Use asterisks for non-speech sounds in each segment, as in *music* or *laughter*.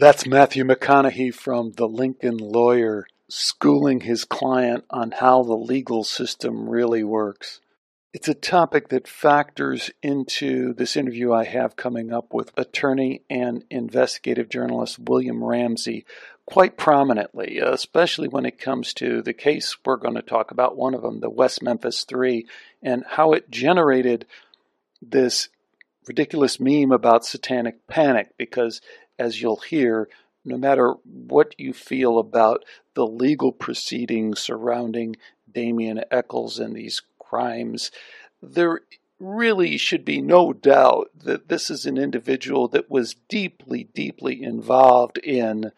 That's Matthew McConaughey from The Lincoln Lawyer, schooling his client on how the legal system really works. It's a topic that factors into this interview I have coming up with attorney and investigative journalist William Ramsey quite prominently, especially when it comes to the case we're going to talk about, one of them, the West Memphis Three, and how it generated this ridiculous meme about satanic panic because as you'll hear, no matter what you feel about the legal proceedings surrounding Damien Echols and these crimes, there really should be no doubt that this is an individual that was deeply, deeply involved in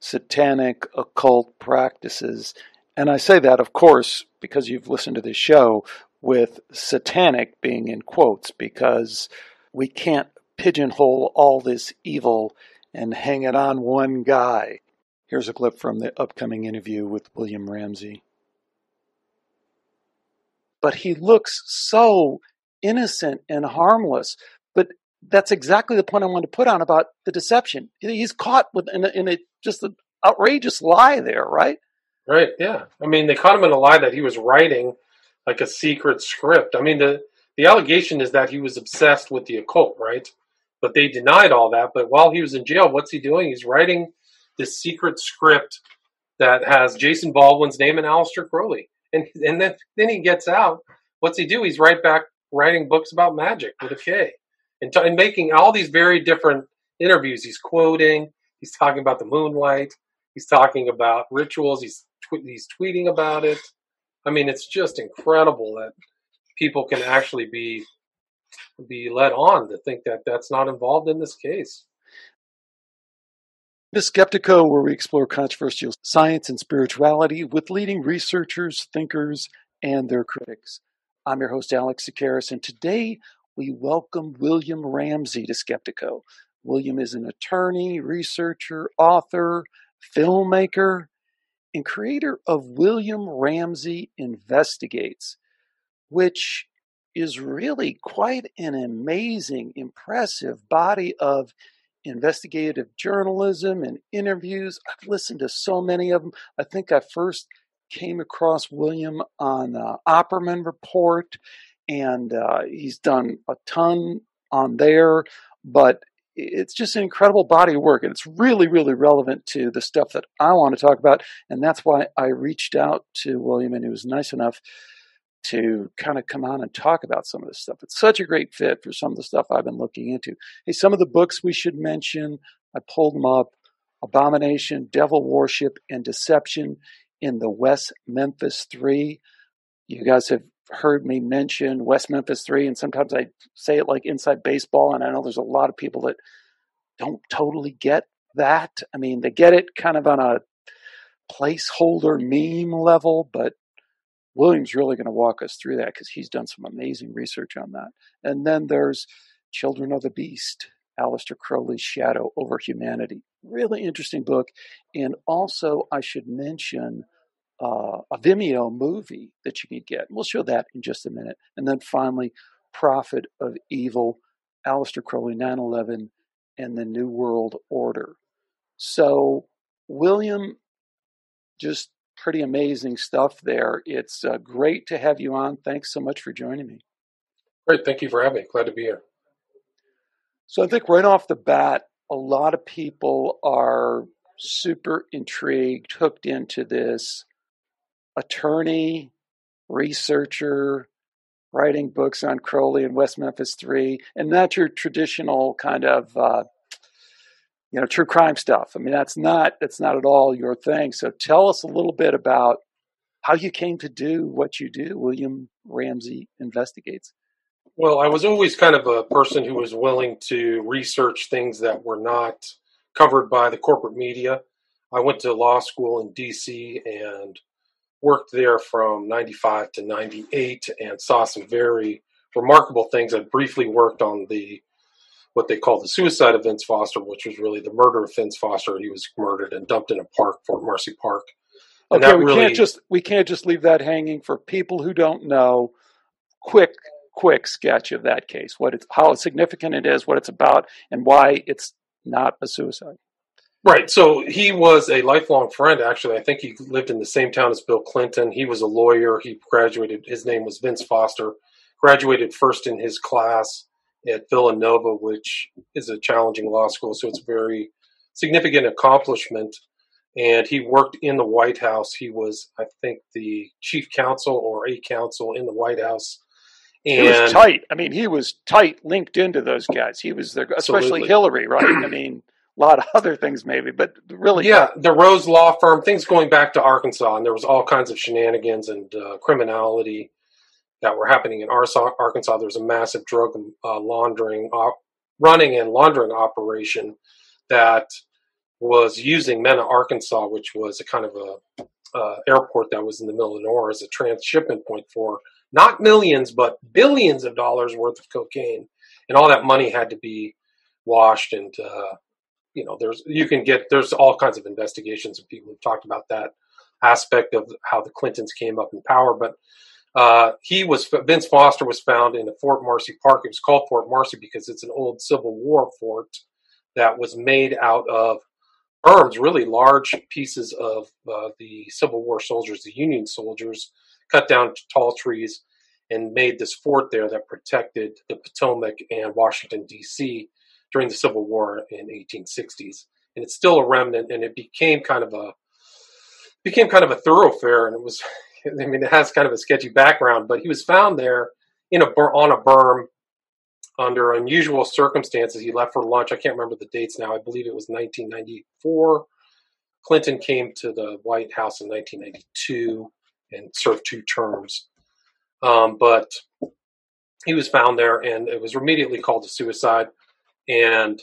satanic occult practices. And I say that, of course, because you've listened to this show with satanic being in quotes, because we can't pigeonhole all this evil and hang it on one guy. Here's a clip from the upcoming interview with William Ramsey. But he looks so innocent and harmless. But that's exactly the point I wanted to put on about the deception. He's caught with in a, in a just an outrageous lie there, right? Right. Yeah. I mean, they caught him in a lie that he was writing like a secret script. I mean, the the allegation is that he was obsessed with the occult, right? But they denied all that. But while he was in jail, what's he doing? He's writing this secret script that has Jason Baldwin's name and Aleister Crowley. And and then then he gets out. What's he do? He's right back writing books about magic with a K, and, t- and making all these very different interviews. He's quoting. He's talking about the moonlight. He's talking about rituals. He's tw- he's tweeting about it. I mean, it's just incredible that people can actually be be led on to think that that's not involved in this case. The Skeptiko, where we explore controversial science and spirituality with leading researchers, thinkers, and their critics. I'm your host, Alex Tsakiris, and today we welcome William Ramsey to Skeptiko. William is an attorney, researcher, author, filmmaker, and creator of William Ramsey Investigates, which is really quite an amazing, impressive body of investigative journalism and interviews. I've listened to so many of them. I think I first came across William on uh, Opperman Report, and uh, he's done a ton on there. But it's just an incredible body of work, and it's really, really relevant to the stuff that I want to talk about. And that's why I reached out to William, and he was nice enough to kind of come on and talk about some of this stuff. It's such a great fit for some of the stuff I've been looking into. Hey, some of the books we should mention, I pulled them up Abomination, Devil Worship, and Deception in the West Memphis Three. You guys have heard me mention West Memphis Three, and sometimes I say it like inside baseball, and I know there's a lot of people that don't totally get that. I mean, they get it kind of on a placeholder meme level, but William's really going to walk us through that because he's done some amazing research on that. And then there's Children of the Beast, Aleister Crowley's Shadow over Humanity. Really interesting book. And also, I should mention uh, a Vimeo movie that you can get. We'll show that in just a minute. And then finally, Prophet of Evil, Aleister Crowley, 9 11, and the New World Order. So, William just pretty amazing stuff there. It's uh, great to have you on. Thanks so much for joining me. Great. Thank you for having me. Glad to be here. So I think right off the bat, a lot of people are super intrigued, hooked into this attorney, researcher, writing books on Crowley and West Memphis 3, and not your traditional kind of uh, you know true crime stuff. I mean that's not that's not at all your thing. So tell us a little bit about how you came to do what you do william ramsey investigates. Well i was always kind of a person who was willing to research things that were not covered by the corporate media. I went to law school in dc and worked there from 95 to 98 and saw some very remarkable things. I briefly worked on the what they call the suicide of Vince Foster, which was really the murder of Vince Foster. He was murdered and dumped in a park, Fort Marcy Park. And okay, we really, can't just we can't just leave that hanging for people who don't know. Quick, quick sketch of that case. What it's how significant it is, what it's about, and why it's not a suicide. Right. So he was a lifelong friend, actually. I think he lived in the same town as Bill Clinton. He was a lawyer. He graduated, his name was Vince Foster, graduated first in his class at Villanova, which is a challenging law school. So it's a very significant accomplishment. And he worked in the White House. He was, I think, the chief counsel or a counsel in the White House. And he was tight. I mean, he was tight linked into those guys. He was there, especially. Hillary, right? I mean, a lot of other things maybe, but really, yeah, the Rose Law Firm, things going back to Arkansas, and there was all kinds of shenanigans and uh, criminality that were happening in Arkansas. There was a massive drug uh, laundering, op- running and laundering operation that was using Mena, Arkansas, which was a kind of a uh, airport that was in the middle of nowhere as a transshipment point for not millions but billions of dollars worth of cocaine, and all that money had to be washed and uh, you know there's you can get there's all kinds of investigations and people have talked about that aspect of how the Clintons came up in power, but. Uh, he was Vince Foster was found in a Fort Marcy Park. It was called Fort Marcy because it's an old Civil War fort that was made out of berms, really large pieces of uh, the Civil War soldiers, the Union soldiers, cut down tall trees and made this fort there that protected the Potomac and Washington D.C. during the Civil War in 1860s. And it's still a remnant, and it became kind of a became kind of a thoroughfare, and it was. *laughs* I mean, it has kind of a sketchy background, but he was found there in a on a berm under unusual circumstances. He left for lunch. I can't remember the dates now. I believe it was 1994. Clinton came to the White House in 1992 and served two terms. Um, but he was found there, and it was immediately called a suicide. And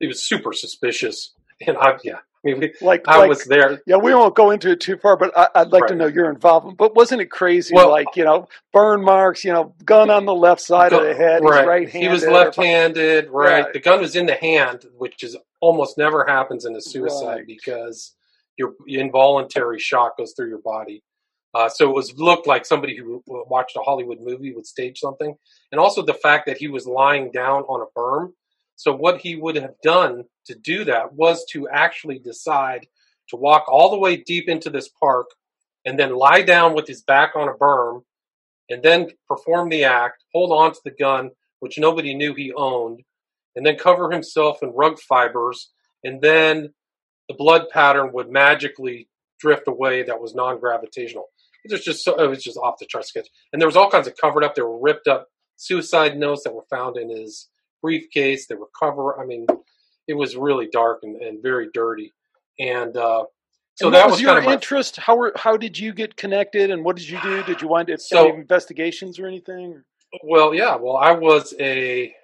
it was super suspicious. And I, yeah, mean, *laughs* like I like, was there. Yeah, we won't go into it too far, but I, would like right. to know your involvement. But wasn't it crazy? Well, like you know, burn marks. You know, gun on the left side gun, of the head. Right. right-handed. He was left-handed. Right. right. The gun was in the hand, which is almost never happens in a suicide right. because your involuntary shock goes through your body. Uh, so it was looked like somebody who watched a Hollywood movie would stage something, and also the fact that he was lying down on a berm so what he would have done to do that was to actually decide to walk all the way deep into this park and then lie down with his back on a berm and then perform the act, hold on to the gun, which nobody knew he owned, and then cover himself in rug fibers, and then the blood pattern would magically drift away that was non-gravitational. It was just so, it was just off the chart sketch. And there was all kinds of covered up, there were ripped up suicide notes that were found in his briefcase. They were cover. I mean, it was really dark and, and very dirty. And uh, so and that was, was your kind of interest. My, how were, how did you get connected, and what did you do? *sighs* Did you wind up so, investigations or anything? Well, yeah. Well, I was a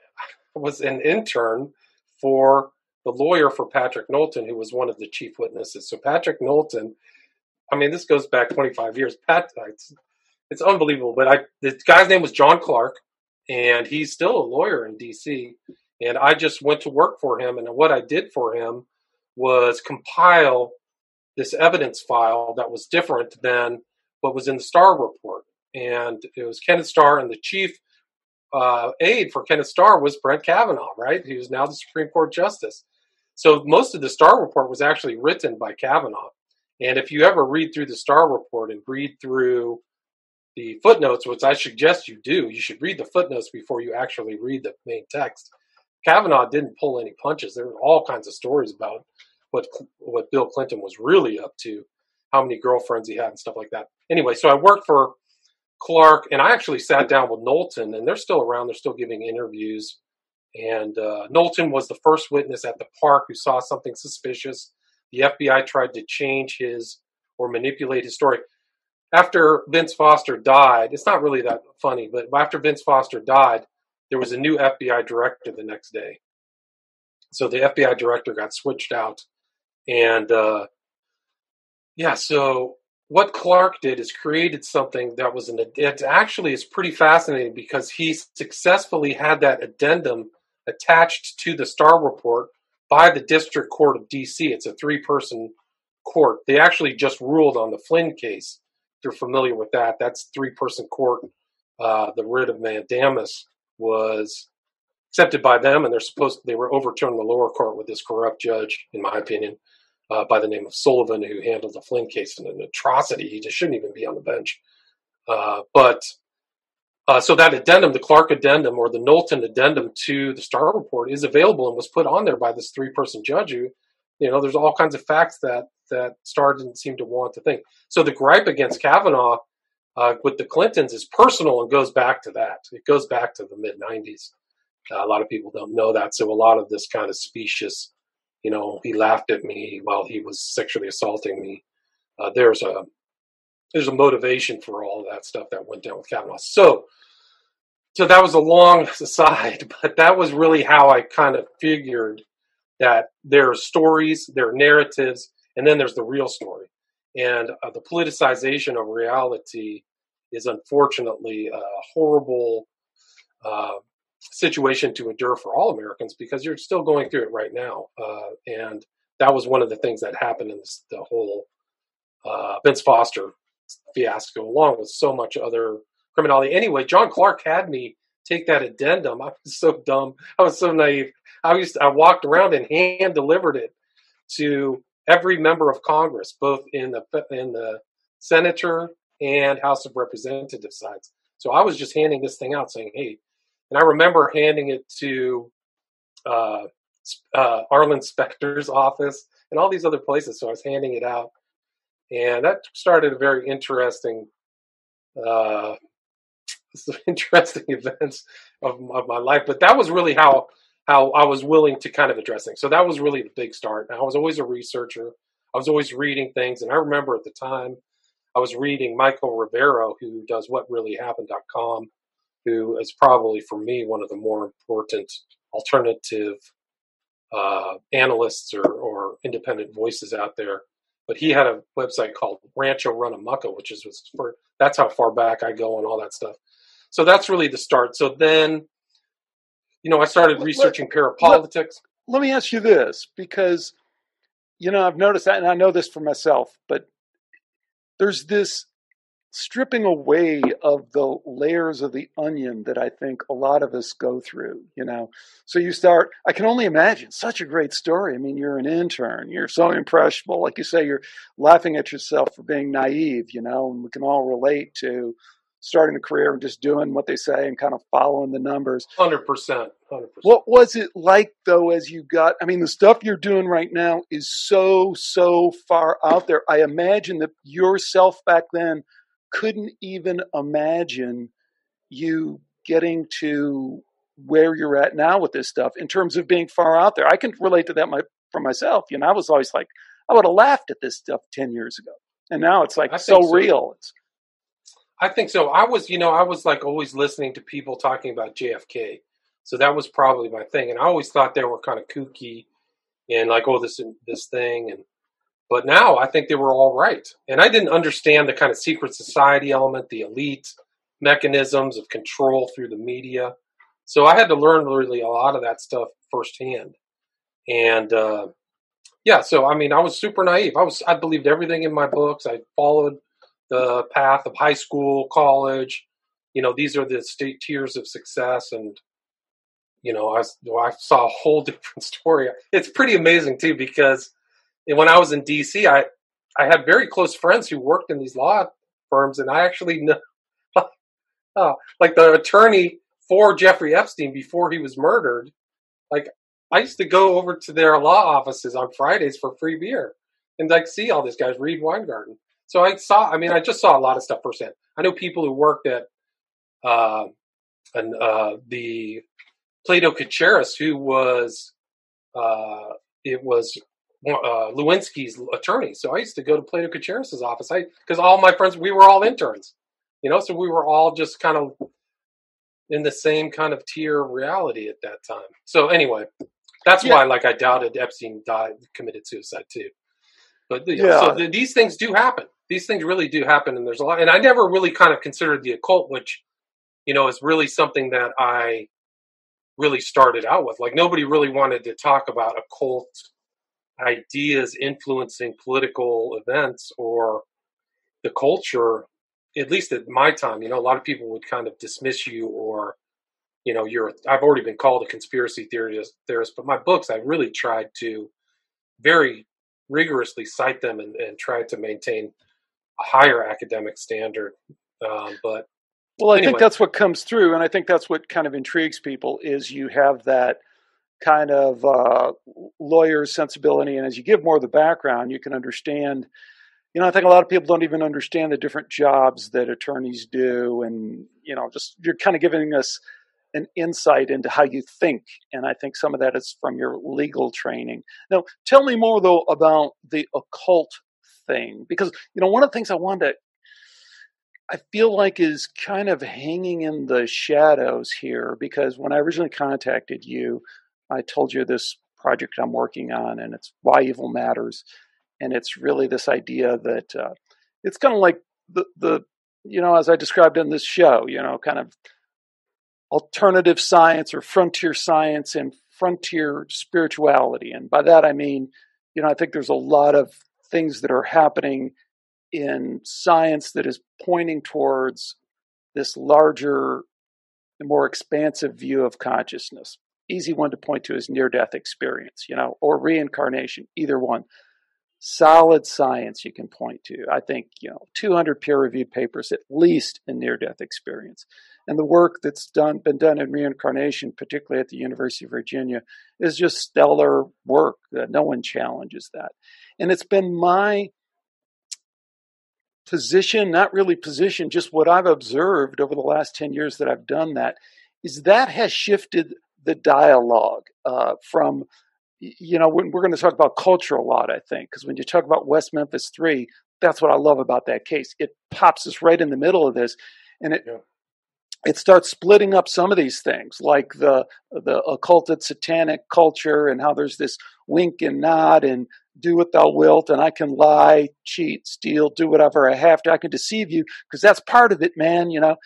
was an intern for the lawyer for Patrick Knowlton, who was one of the chief witnesses. So Patrick Knowlton, I mean, this goes back 25 years. Pat, it's, it's unbelievable. But I, the guy's name was John Clark, and he's still a lawyer in DC. And I just went to work for him, and what I did for him was compile this evidence file that was different than what was in the Starr report. And it was Kenneth Starr, and the chief uh, aide for Kenneth Starr was Brett Kavanaugh, right? He was now the Supreme Court Justice. So most of the Starr report was actually written by Kavanaugh. And if you ever read through the Starr report and read through the footnotes, which I suggest you do. You should read the footnotes before you actually read the main text. Kavanaugh didn't pull any punches. There were all kinds of stories about what what Bill Clinton was really up to, how many girlfriends he had, and stuff like that. Anyway, so I worked for Clark, and I actually sat down with Knowlton, and they're still around. They're still giving interviews. And uh, Knowlton was the first witness at the park who saw something suspicious. The FBI tried to change his or manipulate his story after Vince Foster died, it's not really that funny, but after Vince Foster died, there was a new FBI director the next day. So the FBI director got switched out. And uh, yeah, so what Clark did is created something that was an it actually is pretty fascinating because he successfully had that addendum attached to the Starr report by the District Court of DC. It's a three person court. They actually just ruled on the Flynn case you're familiar with that, that's three person court. Uh, the writ of mandamus was accepted by them, and they're supposed they were overturned in the lower court with this corrupt judge, in my opinion, uh, by the name of Sullivan, who handled the Flynn case and an atrocity. He just shouldn't even be on the bench. Uh, but uh, so that addendum, the Clark addendum or the Knowlton addendum to the Starr report, is available and was put on there by this three-person judge. Who, you know, there's all kinds of facts that that Starr didn't seem to want to think. So the gripe against Kavanaugh uh, with the Clintons is personal and goes back to that. It goes back to the mid '90s. Uh, a lot of people don't know that. So a lot of this kind of specious, you know, he laughed at me while he was sexually assaulting me. Uh, there's a there's a motivation for all that stuff that went down with Kavanaugh. So, so that was a long *laughs* aside, but that was really how I kind of figured that there are stories, there are narratives, and then there's the real story. And uh, the politicization of reality is unfortunately a horrible uh, situation to endure for all Americans because you're still going through it right now. Uh, and that was one of the things that happened in this, the whole uh, Vince Foster fiasco, along with so much other criminality. Anyway, John Clark had me take that addendum. I was so dumb. I was so naive. I used to, I walked around and hand delivered it to every member of Congress, both in the in the senator and House of Representatives sides. So I was just handing this thing out, saying, "Hey," and I remember handing it to uh, uh, Arlen Specter's office and all these other places. So I was handing it out, and that started a very interesting, uh, *laughs* interesting events of, of my life. But that was really how how I was willing to kind of address things. So that was really the big start. I was always a researcher. I was always reading things, and I remember at the time I was reading Michael Rivero, who does WhatReallyHappened.com, who is probably for me one of the more important alternative uh, analysts or, or independent voices out there but he had a website called Rancho Runamucka, which is for that's how far back I go and all that stuff. So that's really the start. So then, you know, I started researching let, parapolitics. Let, let me ask you this, because you know I've noticed that, and I know this for myself, but there's this stripping away of the layers of the onion that I think a lot of us go through, you know. So you start, I can only imagine, such a great story. I mean, you're an intern, you're so impressionable. Like you say, you're laughing at yourself for being naive, you know, and we can all relate to starting a career and just doing what they say and kind of following the numbers. 100%. 100%. What was it like, though, as you got? I mean, the stuff you're doing right now is so, so far out there. I imagine that yourself back then couldn't even imagine you getting to where you're at now with this stuff in terms of being far out there. I can relate to that my, for myself. You know, I was always like, I would have laughed at this stuff 10 years ago. And now it's like so, so, real. It's, I think so. I was, you know, I was like always listening to people talking about JFK. So that was probably my thing. And I always thought they were kind of kooky and like, oh, this, this thing. And, but now I think they were all right. And I didn't understand the kind of secret society element, the elite mechanisms of control through the media. So I had to learn really a lot of that stuff firsthand. And uh, yeah, so I mean, I was super naive. I was I believed everything in my books. I followed the path of high school, college. You know, these are the state tiers of success, and you know, I I saw a whole *laughs* different story. It's pretty amazing too because when I was in DC, I I had very close friends who worked in these law firms, and I actually know, *laughs* oh, like the attorney for Jeffrey Epstein before he was murdered. Like I used to go over to their law offices on Fridays for free beer and like see all these guys Reid Weingarten. So I saw, I mean, I just saw a lot of stuff firsthand. I know people who worked at uh, and uh, the Plato Cacheris, who was uh, it was uh, Lewinsky's attorney. So I used to go to Plato Cacheris' office. I because all my friends we were all interns, you know, so we were all just kind of in the same kind of tier of reality at that time. So anyway, that's yeah. why like I doubted Epstein died committed suicide too. But you know, yeah. so the, these things do happen. These things really do happen, and there's a lot. And I never really kind of considered the occult, which you know is really something that I really started out with. Like nobody really wanted to talk about occult ideas influencing political events or the culture, at least at my time, you know, a lot of people would kind of dismiss you or you know, you're I've already been called a conspiracy theorist, theorist but my books I really tried to very rigorously cite them and, and try to maintain higher academic standard. Um, but well, I anyway. think that's what comes through, and I think that's what kind of intrigues people is you have that kind of uh, lawyer sensibility, and as you give more of the background, you can understand. You know, I think a lot of people don't even understand the different jobs that attorneys do, and you know, just you're kind of giving us an insight into how you think, and I think some of that is from your legal training. Now, tell me more though about the occult thing, because you know, one of the things I wanted to I feel like is kind of hanging in the shadows here because when I originally contacted you, I told you this project I'm working on, and it's why evil matters, and it's really this idea that uh, it's kind of like the the you know as I described in this show, you know, kind of alternative science or frontier science and frontier spirituality, and by that I mean, you know, I think there's a lot of things that are happening in science that is pointing towards this larger, more expansive view of consciousness. Easy one to point to is near death experience, you know, or reincarnation, either one. Solid science you can point to. I think, you know, 200 peer reviewed papers at least in near death experience. And the work that's done, been done in reincarnation, particularly at the University of Virginia, is just stellar work. Uh, no one challenges that. And it's been my position, not really position, just what I've observed over the last 10 years that I've done that, is that has shifted the dialogue uh, from, you know, we're going to talk about culture a lot, I think, because when you talk about West Memphis 3, that's what I love about that case. It pops us right in the middle of this. And it, yeah it starts splitting up some of these things, like the the occulted satanic culture, and how there's this wink and nod and do what thou wilt, and I can lie, cheat, steal, do whatever I have to. I can deceive you because that's part of it, man. You know.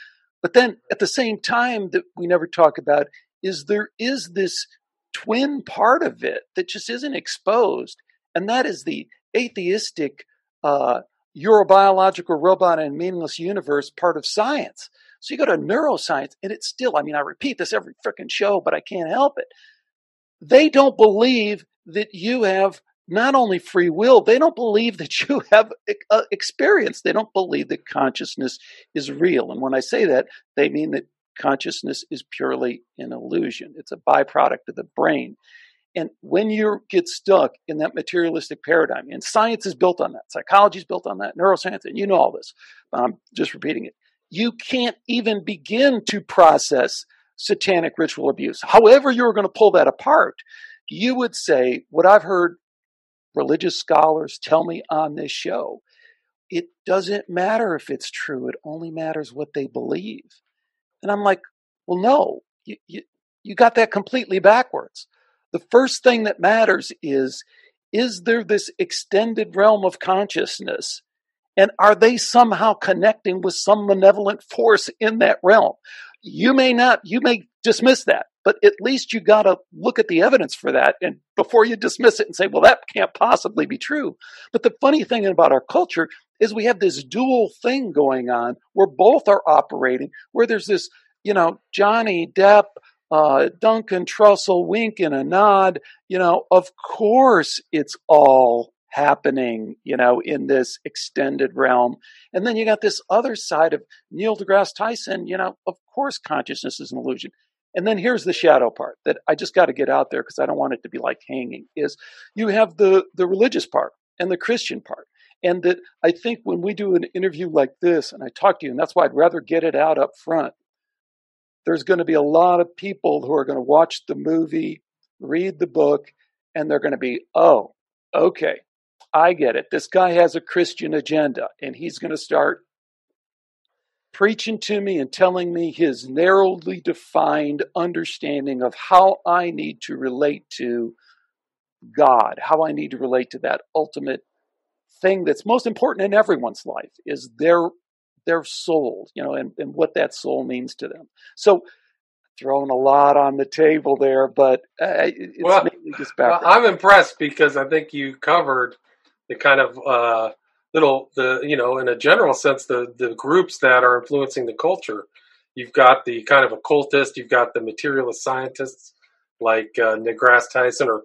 But then at the same time that we never talk about is there is this twin part of it that just isn't exposed, and that is the atheistic. Uh, you're a biological robot in a meaningless universe part of science so you go to neuroscience, and it's still, I mean, I repeat this every freaking show, but I can't help it. They don't believe that you have not only free will, they don't believe that you *laughs* have uh, experience. They don't believe that consciousness is real. And when I say that, they mean that consciousness is purely an illusion, it's a byproduct of the brain. And when you get stuck in that materialistic paradigm, and science is built on that, psychology is built on that, neuroscience, and you know all this, I'm just repeating it you can't even begin to process satanic ritual abuse. However, you're going to pull that apart, you would say, what I've heard religious scholars tell me on this show, it doesn't matter if it's true, it only matters what they believe. And I'm like, well, no, you, you, you got that completely backwards. The first thing that matters is is there this extended realm of consciousness and are they somehow connecting with some malevolent force in that realm? You may not, you may dismiss that, but at least you got to look at the evidence for that and before you dismiss it and say, well, that can't possibly be true. But the funny thing about our culture is we have this dual thing going on where both are operating, where there's this, you know, Johnny Depp, uh, Duncan Trussell wink and a nod. You know, of course it's all happening, you know, in this extended realm. And then you got this other side of Neil deGrasse Tyson, you know, of course consciousness is an illusion. And then here's the shadow part that I just got to get out there because I don't want it to be like hanging is you have the the religious part and the Christian part. And that I think when we do an interview like this and I talk to you, and that's why I'd rather get it out up front, there's going to be a lot of people who are going to watch the movie, read the book, and they're going to be, oh, okay, I get it. This guy has a Christian agenda, and he's going to start preaching to me and telling me his narrowly defined understanding of how I need to relate to God, how I need to relate to that ultimate thing that's most important in everyone's life is their their soul, you know, and, and what that soul means to them. So throwing a lot on the table there, but uh, it's well, mainly just background. Well, I'm impressed because I think you covered the kind of uh, little the you know in a general sense the the groups that are influencing the culture. You've got the kind of occultist. You've got the materialist scientists like uh, Degrasse Tyson or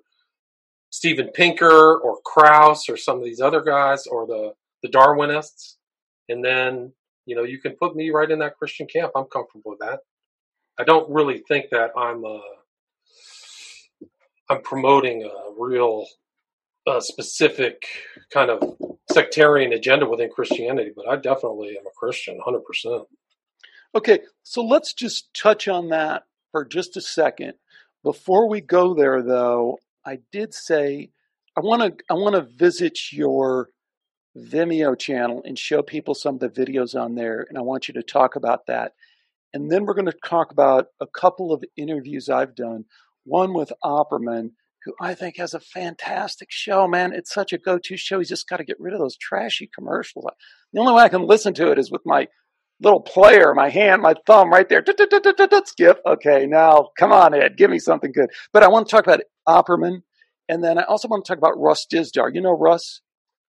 Steven Pinker or Krauss or some of these other guys or the the Darwinists, and then you know you can put me right in that Christian camp. I'm comfortable with that. I don't really think that I'm uh, I'm promoting a real uh, specific kind of sectarian agenda within Christianity, but I definitely am a Christian, hundred percent. Okay, so let's just touch on that for just a second. Before we go there, though, I did say I want to I want to visit your Vimeo channel and show people some of the videos on there, and I want you to talk about that. And then we're going to talk about a couple of interviews I've done. One with Opperman, who I think has a fantastic show, man. It's such a go to show. He's just got to get rid of those trashy commercials. The only way I can listen to it is with my little player, my hand, my thumb right there. Skip. Okay, now come on, Ed, give me something good. But I want to talk about Opperman, and then I also want to talk about Russ Dizdar. You know Russ?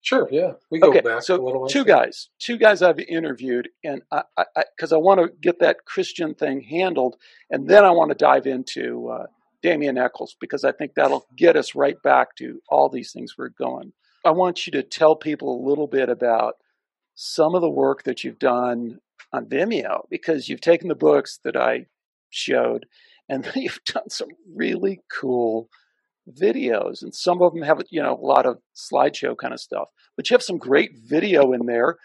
Sure. Yeah, we go okay, back so two guys, two guys I've interviewed, and I because I, I, I want to get that Christian thing handled, and then I want to dive into uh, Damien Echols because I think that'll get us right back to all these things we're going. I want you to tell people a little bit about some of the work that you've done on Vimeo because you've taken the books that I showed and *laughs* you've done some really cool videos and some of them have you know a lot of slideshow kind of stuff but you have some great video in there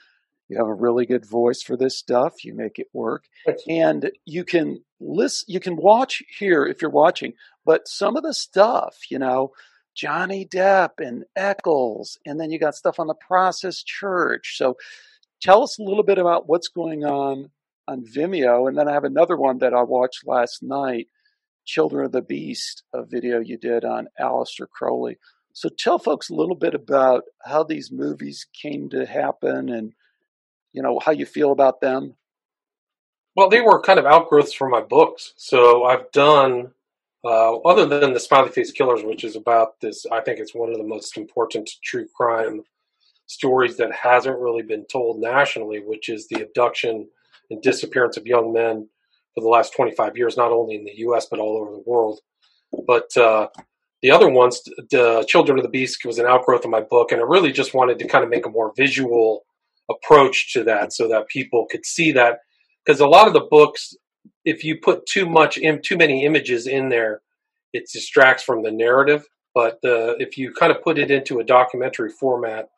you have a really good voice for this stuff you make it work and you can listen you can watch here if you're watching but some of the stuff you know johnny depp and echols and then you got stuff on the process church so tell us a little bit about what's going on on Vimeo. And then I have another one that I watched last night, Children of the Beast, a video you did on Aleister Crowley. So tell folks a little bit about how these movies came to happen and you know how you feel about them. Well, they were kind of outgrowths from my books. So I've done uh, other than the Smiley Face Killers, which is about this, I think it's one of the most important true crime stories that hasn't really been told nationally, which is the abduction and disappearance of young men for the last 25 years, not only in the U.S. but all over the world. But uh, the other ones, the Children of the Beast, was an outgrowth of my book, and I really just wanted to kind of make a more visual approach to that, so that people could see that. Because a lot of the books, if you put too much in, too many images in there, it distracts from the narrative. But uh, if you kind of put it into a documentary format,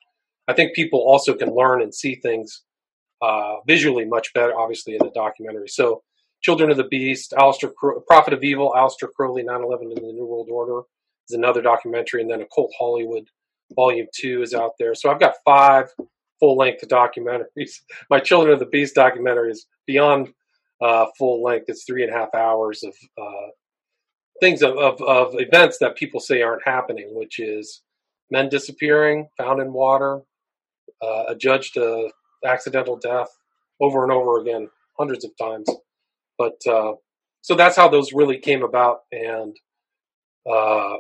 I think people also can learn and see things uh, visually much better, obviously, in the documentary. So, Children of the Beast, Aleister Crow- Prophet of Evil, Aleister Crowley, 9/11 in the New World Order is another documentary, and then Occult Hollywood, Volume Two is out there. So I've got five full-length documentaries. *laughs* My Children of the Beast documentary is beyond uh, full length; it's three and a half hours of uh, things of, of, of events that people say aren't happening, which is men disappearing, found in water, uh, adjudged a accidental death over and over again, hundreds of times. But uh, so that's how those really came about, and uh,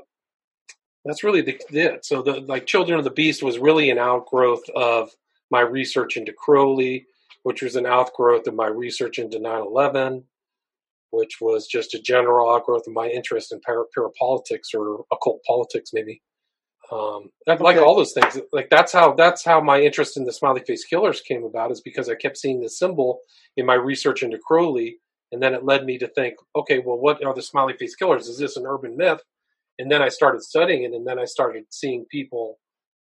that's really the, it. So the like Children of the Beast was really an outgrowth of my research into Crowley, which was an outgrowth of my research into 9/11, which was just a general outgrowth of my interest in parapolitics or occult politics, maybe. Um, okay. like all those things. Like that's how that's how my interest in the smiley face killers came about is because I kept seeing this symbol in my research into Crowley, and then it led me to think, okay, well, what are the smiley face killers? Is this an urban myth? And then I started studying it, and then I started seeing people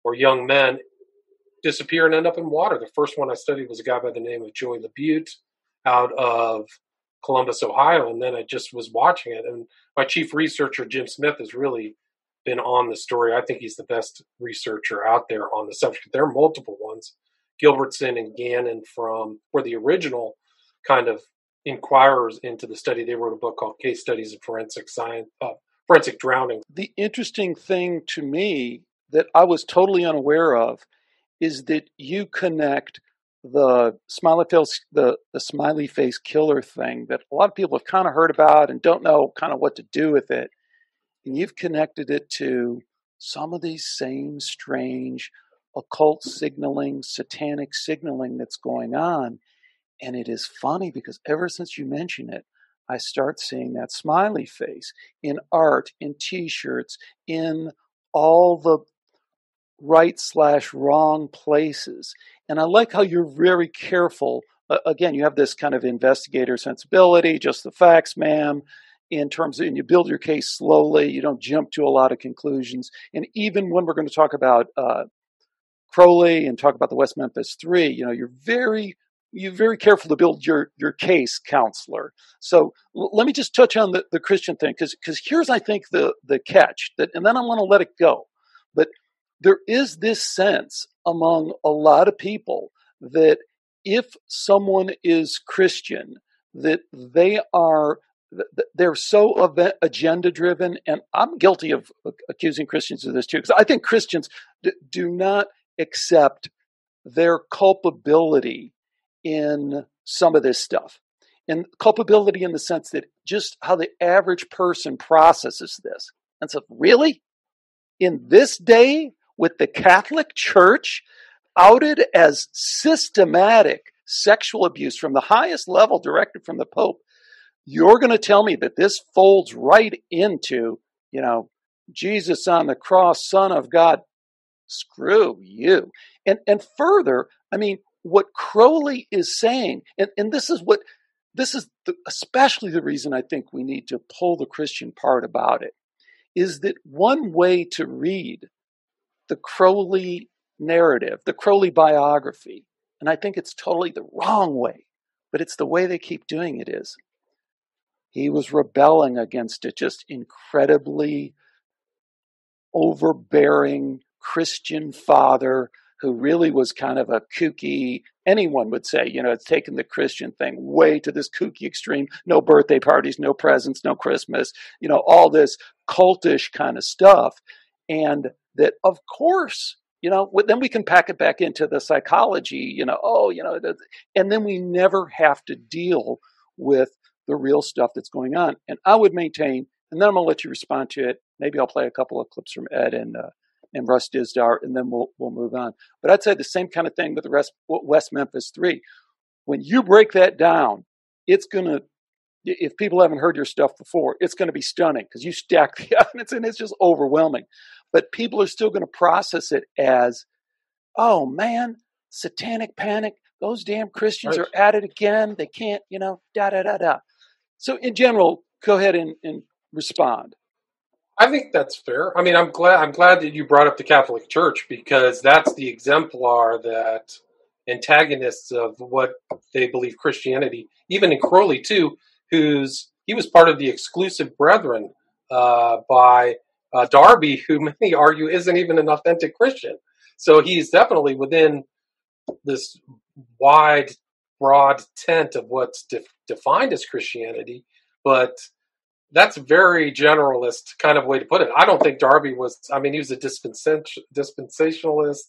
or young men disappear and end up in water. The first one I studied was a guy by the name of Joey Labute out of Columbus, Ohio, and then I just was watching it. And my chief researcher, Jim Smith, has really been on the story. I think he's the best researcher out there on the subject. There are multiple ones. Gilbertson and Gannon from were the original kind of inquirers into the study. They wrote a book called Case Studies of Forensic Science, uh, Forensic Drowning. The interesting thing to me that I was totally unaware of is that you connect the smiley face the, the smiley face killer thing that a lot of people have kind of heard about and don't know kind of what to do with it and you've connected it to some of these same strange occult signaling, satanic signaling that's going on. And it is funny because ever since you mention it, I start seeing that smiley face in art, in t shirts, in all the right slash wrong places. And I like how you're very careful. Uh, again, you have this kind of investigator sensibility, just the facts, ma'am, in terms of, and you build your case slowly. You don't jump to a lot of conclusions. And even when we're going to talk about uh, Crowley and talk about the West Memphis Three, you know, you're very you're very careful to build your your case, counselor. So l- let me just touch on the, the Christian thing because because here's I think the the catch that, and then I want to let it go. But there is this sense among a lot of people that if someone is Christian, that they are they're so agenda driven and i'm guilty of accusing christians of this too because i think christians do not accept their culpability in some of this stuff. And culpability in the sense that just how the average person processes this and so really? In this day with the Catholic Church outed as systematic sexual abuse from the highest level directed from the Pope, you're going to tell me that this folds right into, you know, Jesus on the cross, Son of God. Screw you. And and further, I mean, what Crowley is saying, and, and this is what this is the, especially the reason I think we need to pull the Christian part about it, is that one way to read the Crowley narrative, the Crowley biography. And I think it's totally the wrong way, but it's the way they keep doing it is. He was rebelling against it, just incredibly overbearing Christian father who really was kind of a kooky, anyone would say, you know, it's taken the Christian thing way to this kooky extreme. No birthday parties, no presents, no Christmas, you know, all this cultish kind of stuff. And that of course you know then we can pack it back into the psychology you know oh you know and then we never have to deal with the real stuff that's going on. And i would maintain and then i'm going to let you respond to it. Maybe i'll play a couple of clips from ed and uh, and russ dizdar and then we'll we'll move on. But i'd say the same kind of thing with the rest west memphis 3 when you break that down it's going to if people haven't heard your stuff before, it's going to be stunning because you stack *laughs* the evidence and it's just overwhelming but people are still going to process it as, oh man, satanic panic. Those damn Christians are at it again. They can't, you know, da da da da. So, in general, go ahead and, and respond. I think that's fair. I mean, I'm glad I'm glad that you brought up the Catholic Church because that's the exemplar that antagonists of what they believe Christianity, even in Crowley too, who's he was part of the exclusive brethren uh, by uh, Darby, who *laughs* many argue isn't even an authentic Christian. So he's definitely within this wide, broad tent of what's de- defined as Christianity, but that's very generalist kind of way to put it. I don't think Darby was, I mean, he was a dispensationalist.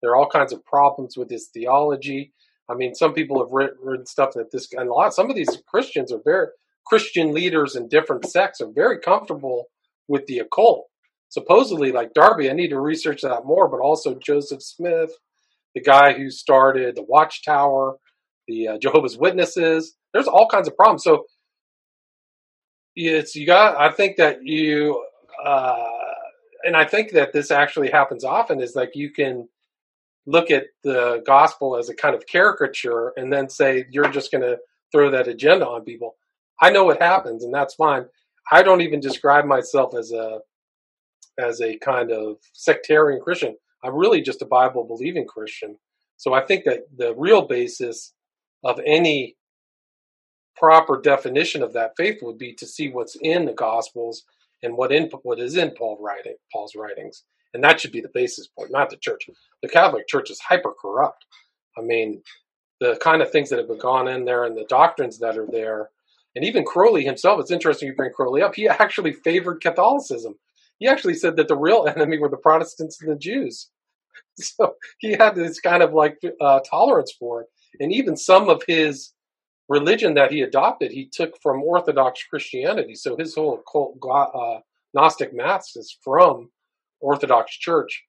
There are all kinds of problems with his theology. I mean, some people have written, written stuff that this, and a lot, some of these Christians are very, Christian leaders in different sects are very comfortable with the occult. Supposedly, like Darby, I need to research that more, but also Joseph Smith, the guy who started the Watchtower, the uh, Jehovah's Witnesses. There's all kinds of problems. So it's you got. I think that you, uh, and I think that this actually happens often. Is like you can look at the gospel as a kind of caricature, and then say you're just going to throw that agenda on people. I know what happens, and that's fine. I don't even describe myself as a as a kind of sectarian Christian. I'm really just a Bible believing Christian. So I think that the real basis of any proper definition of that faith would be to see what's in the Gospels and what in what is in Paul writing Paul's writings, and that should be the basis point, not the church. The Catholic Church is hyper corrupt. I mean, the kind of things that have been gone in there and the doctrines that are there and even Crowley himself, it's interesting you bring Crowley up. He actually favored Catholicism. He actually said that the real enemy were the Protestants and the Jews. *laughs* So he had this kind of like uh, tolerance for it. And even some of his religion that he adopted, he took from Orthodox Christianity. So his whole cult, uh, Gnostic mass is from Orthodox Church.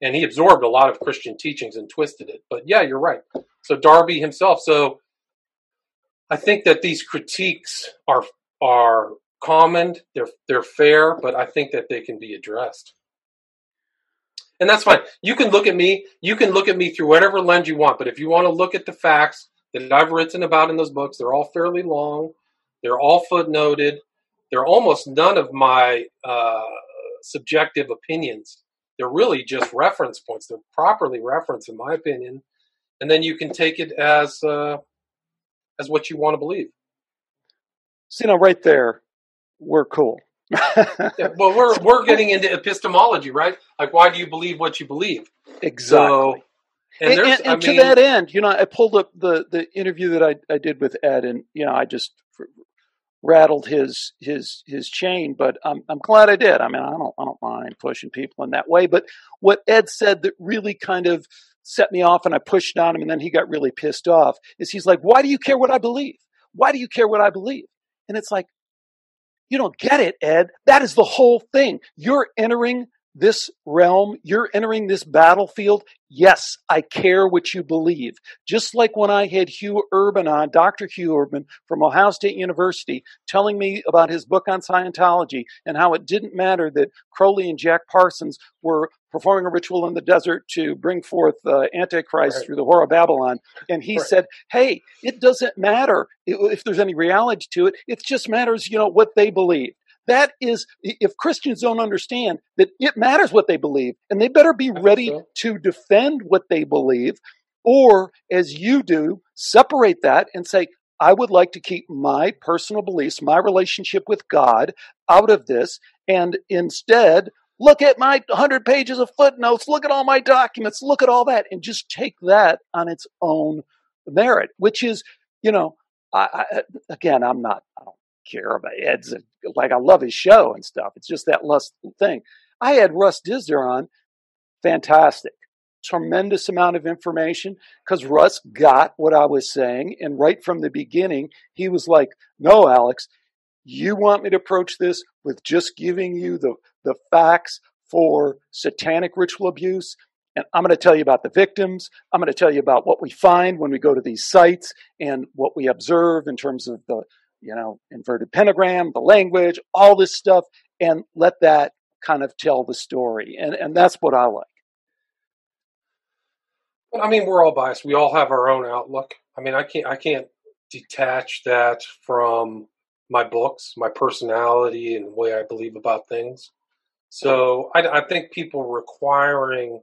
And he absorbed a lot of Christian teachings and twisted it. But yeah, you're right. So Darby himself. So I think that these critiques are are common, they're they're fair, but I think that they can be addressed. And that's fine. You can look at me, you can look at me through whatever lens you want, but if you want to look at the facts that I've written about in those books, they're all fairly long, they're all footnoted, they're almost none of my uh, subjective opinions. They're really just reference points. They're properly referenced, in my opinion, and then you can take it as uh, as what you want to believe. So, you know, right there, we're cool. *laughs* yeah, well, we're we're *laughs* getting into epistemology, right? Like, why do you believe what you believe? Exactly. So, and, and, and, and to mean, that end, you know, I pulled up the the interview that I I did with Ed, and you know, I just rattled his his his chain, but I'm I'm glad I did. I mean, I don't I don't mind pushing people in that way. But what Ed said that really kind of set me off, and I pushed on him, and then he got really pissed off. Is he's like, "Why do you care what I believe? Why do you care what I believe?" And it's like, you don't get it, Ed. That is the whole thing. You're entering this realm, you're entering this battlefield. Yes, I care what you believe. Just like when I had Hugh Urban on, Dr. Hugh Urban from Ohio State University, telling me about his book on Scientology and how it didn't matter that Crowley and Jack Parsons were performing a ritual in the desert to bring forth uh, Antichrist right. through the Whore of Babylon. And he right. said, hey, it doesn't matter if there's any reality to it. It just matters, you know, what they believe. That is, if Christians don't understand that it matters what they believe, and they better be ready so. to defend what they believe, or as you do, separate that and say, I would like to keep my personal beliefs, my relationship with God out of this, and instead look at my 100 pages of footnotes, look at all my documents, look at all that, and just take that on its own merit, which is, you know, I, I, again, I'm not, I don't care about Ed's, like, I love his show and stuff. It's just that lust thing. I had Russ Dizdar on, fantastic. Tremendous amount of information because Russ got what I was saying. And right from the beginning, he was like, No, Alex, you want me to approach this with just giving you the, the facts for satanic ritual abuse. And I'm going to tell you about the victims. I'm going to tell you about what we find when we go to these sites and what we observe in terms of the, you know, inverted pentagram, the language, all this stuff, and let that kind of tell the story. And, and that's what I like. I mean, we're all biased. We all have our own outlook. I mean, I can't, I can't detach that from my books, my personality, and the way I believe about things. So I, I think people requiring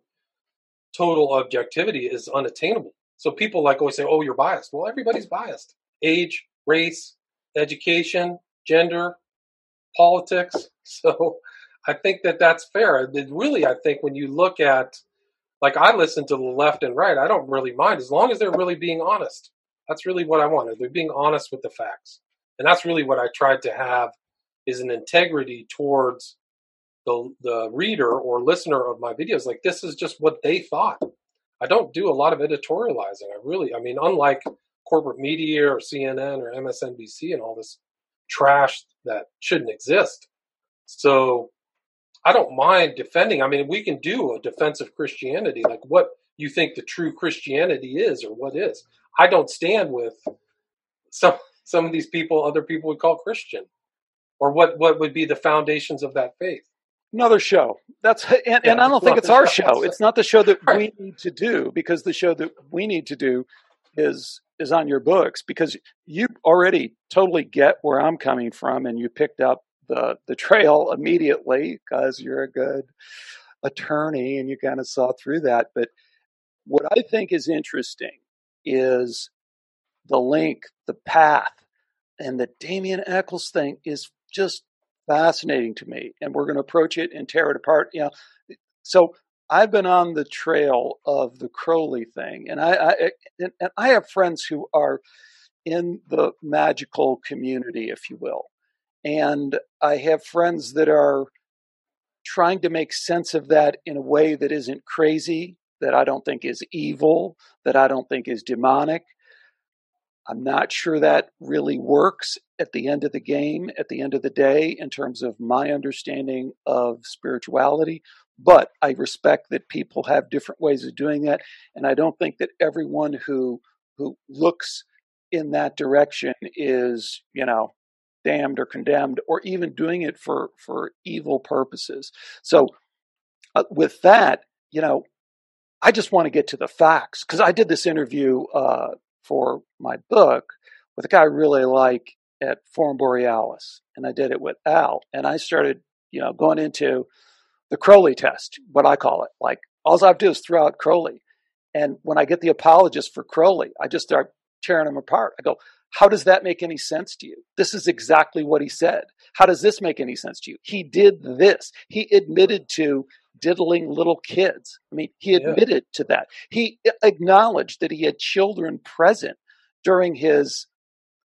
total objectivity is unattainable. So people like always say, "Oh, you're biased." Well, everybody's biased. Age, race, education, gender, politics. *laughs* So I think that that's fair. really, I think when you look at, like, I listen to the left and right. I don't really mind as long as they're really being honest. That's really what I want. They're being honest with the facts, and that's really what I tried to have is an integrity towards the the reader or listener of my videos like this is just what they thought i don't do a lot of editorializing i really i mean unlike corporate media or cnn or msnbc and all this trash that shouldn't exist so i don't mind defending i mean we can do a defense of christianity like what you think the true christianity is or what is i don't stand with some some of these people other people would call christian or what what would be the foundations of that faith another show. That's and, yeah, and I don't think it's our show. It's not the show that right. we need to do because the show that we need to do is is on your books because you already totally get where I'm coming from and you picked up the the trail *laughs* immediately because you're a good attorney and you kind of saw through that. But what I think is interesting is the link, the path, and the Damien Echols thing is just fascinating to me, and we're going to approach it and tear it apart. You know, so I've been on the trail of the Crowley thing, and I, I and, and I have friends who are in the magical community, if you will, and I have friends that are trying to make sense of that in a way that isn't crazy, that I don't think is evil, that I don't think is demonic, I'm not sure that really works at the end of the game, at the end of the day, in terms of my understanding of spirituality. But I respect that people have different ways of doing that. And I don't think that everyone who who looks in that direction is, you know, damned or condemned, or even doing it for for evil purposes. So, uh, with that, you know, I just want to get to the facts because I did this interview uh, for my book with a guy I really like at Forum Borealis, and I did it with Al, and I started, you know, going into the Crowley test, what I call it. Like all I have to do is throw out Crowley, and when I get the apologist for Crowley, I just start tearing them apart. I go, how does that make any sense to you? This is exactly what he said. How does this make any sense to you? He did this. He admitted to diddling little kids. I mean, he admitted yeah. to that. He acknowledged that he had children present during his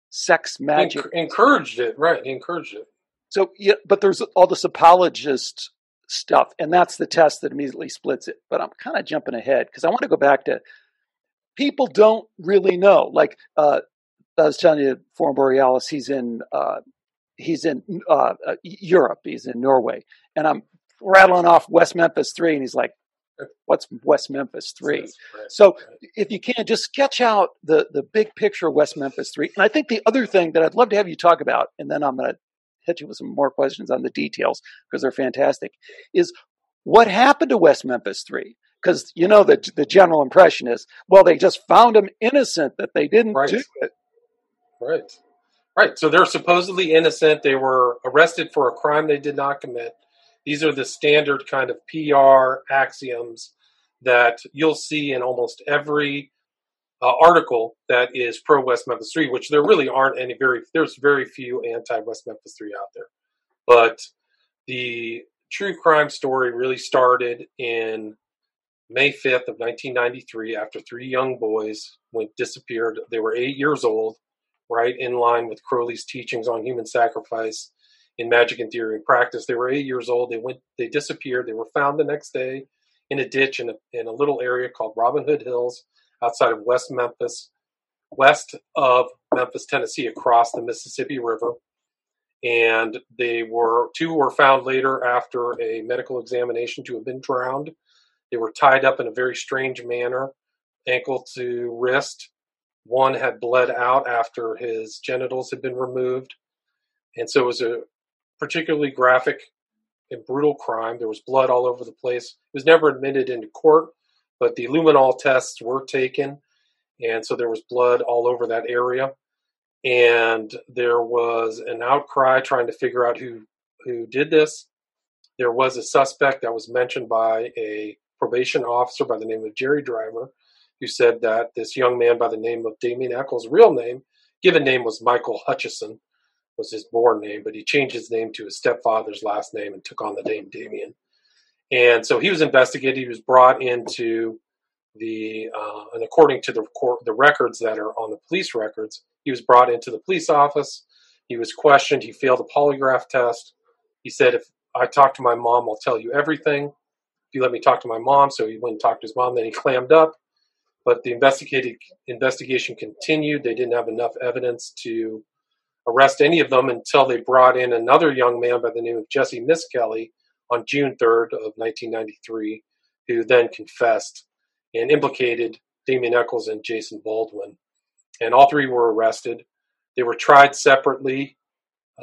sex magic. encouraged it, right? He encouraged it. So, yeah, but there's all this apologist stuff, and that's the test that immediately splits it. But I'm kind of jumping ahead because I want to go back to people don't really know. Like uh, I was telling you, Forum Borealis, he's in uh, he's in uh, uh, Europe, he's in Norway, and I'm rattling off West Memphis Three, and he's like, "What's West Memphis 3? So if you can, just sketch out the the big picture of West Memphis Three. And I think the other thing that I'd love to have you talk about, and then I'm going to hit you with some more questions on the details because they're fantastic, is what happened to West Memphis Three? Because you know the the general impression is, well, they just found him innocent that they didn't right. do it. Right. Right. So they're supposedly innocent. They were arrested for a crime they did not commit. These are the standard kind of PR axioms that you'll see in almost every uh, article that is pro West Memphis 3, which there really aren't any very, there's very few anti West Memphis 3 out there. But the true crime story really started in May 5th of 1993 after three young boys went disappeared. They were eight years old, right in line with Crowley's teachings on human sacrifice in magic and theory and practice. They were eight years old. They went, they disappeared. They were found the next day in a ditch in a, in a little area called Robin Hood Hills outside of West Memphis, west of Memphis, Tennessee, across the Mississippi River. And they were two were found later after a medical examination to have been drowned. They were tied up in a very strange manner, ankle to wrist. One had bled out after his genitals had been removed. And so it was a particularly graphic and brutal crime. There was blood all over the place. It was never admitted into court, but the luminol tests were taken, and so there was blood all over that area. And there was an outcry trying to figure out who who did this. There was a suspect that was mentioned by a probation officer by the name of Jerry Driver, who said that this young man by the name of Damien Echols' real name, given name was Michael Hutchison, was his born name, but he changed his name to his stepfather's last name and took on the name Damien. And so he was investigated. He was brought into the, uh, and according to the court, the records that are on the police records, he was brought into the police office. He was questioned. He failed a polygraph test. He said, "If I talk to my mom, I'll tell you everything. If you let me talk to my mom," so he went and talked to his mom. Then he clammed up. But the investigated investigation continued. They didn't have enough evidence to arrest any of them until they brought in another young man by the name of Jesse Misskelley on June 3rd of 1993, who then confessed and implicated Damien Echols and Jason Baldwin. And all three were arrested. They were tried separately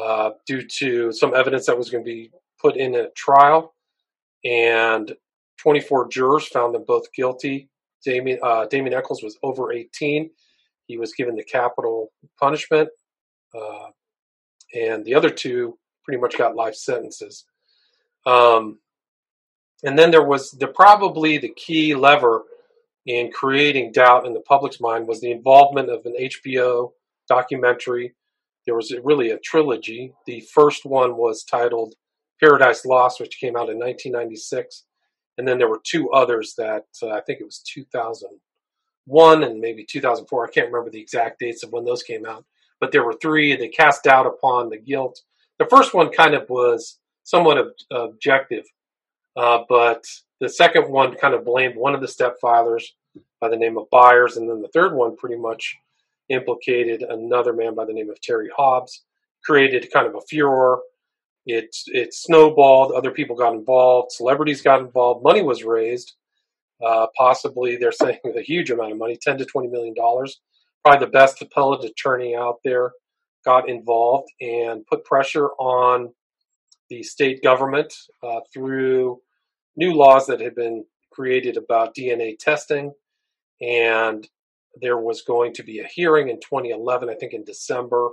uh, due to some evidence that was going to be put in a trial. And 24 jurors found them both guilty. Damien, uh, Damien Echols was over 18. He was given the capital punishment uh, and the other two pretty much got life sentences. Um, and then there was the probably the key lever in creating doubt in the public's mind was the involvement of an HBO documentary. There was really a trilogy. The first one was titled Paradise Lost, which came out in 1996, and then there were two others that uh, I think it was 2001 and maybe 2004. I can't remember the exact dates of when those came out but there were three. They cast doubt upon the guilt. The first one kind of was somewhat ob- objective, uh, but the second one kind of blamed one of the stepfathers by the name of Byers, and then the third one pretty much implicated another man by the name of Terry Hobbs. Created kind of a furor. It it snowballed. Other people got involved. Celebrities got involved. Money was raised. Uh, possibly they're *laughs* saying a huge amount of money, ten to twenty million dollars probably the best appellate attorney out there, got involved and put pressure on the state government uh, through new laws that had been created about DNA testing. And there was going to be a hearing in 2011, I think in December,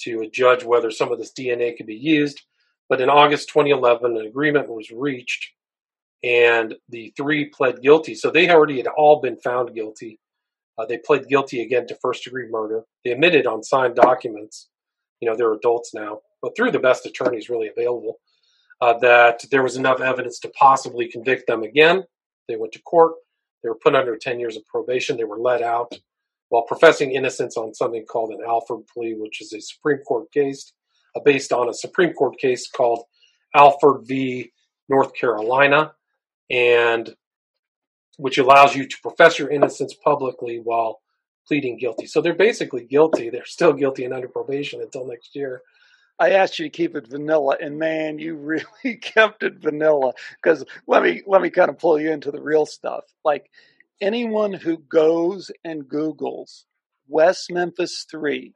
to judge whether some of this DNA could be used. But in August 2011, an agreement was reached, and the three pled guilty. So they already had all been found guilty. Uh, they pled guilty again to first degree murder. They admitted on signed documents. You know, they're adults now, but through the best attorneys really available, uh, that there was enough evidence to possibly convict them again. They went to court. They were put under 10 years of probation. They were let out while professing innocence on something called an Alford plea, which is a Supreme Court case uh, based on a Supreme Court case called Alford v. North Carolina, and which allows you to profess your innocence publicly while pleading guilty. So they're basically guilty. They're still guilty and under probation until next year. I asked you to keep it vanilla, and man, you *laughs* really kept it vanilla. Because let me let me kind of pull you into the real stuff. Like anyone who goes and Googles West Memphis Three,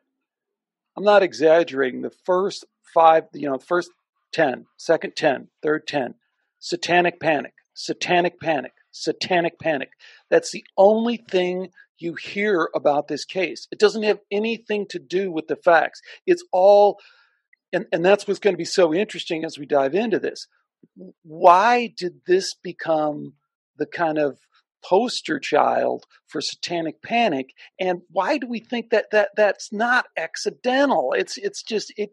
I'm not exaggerating. The first five, you know, first 10, second 10, third 10, satanic panic, satanic panic, satanic panic. That's the only thing you hear about this case. It doesn't have anything to do with the facts. It's all and, and that's what's going to be so interesting as we dive into this. Why did this become the kind of poster child for satanic panic? And why do we think that that that's not accidental? It's it's just it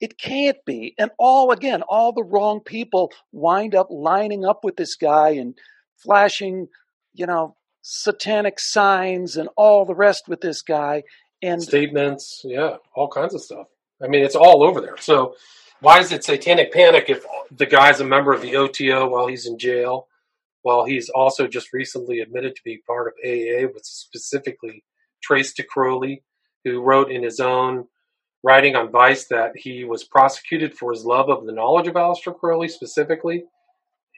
it can't be. And all again all the wrong people wind up lining up with this guy and flashing you know satanic signs and all the rest with this guy. And statements yeah all kinds of stuff I mean, it's all over there. So why is it satanic panic if the guy's a member of the OTO while he's in jail, while he's also just recently admitted to be part of AA, which specifically traced to Crowley, who wrote in his own writing on Vice that he was prosecuted for his love of the knowledge of Aleister Crowley specifically.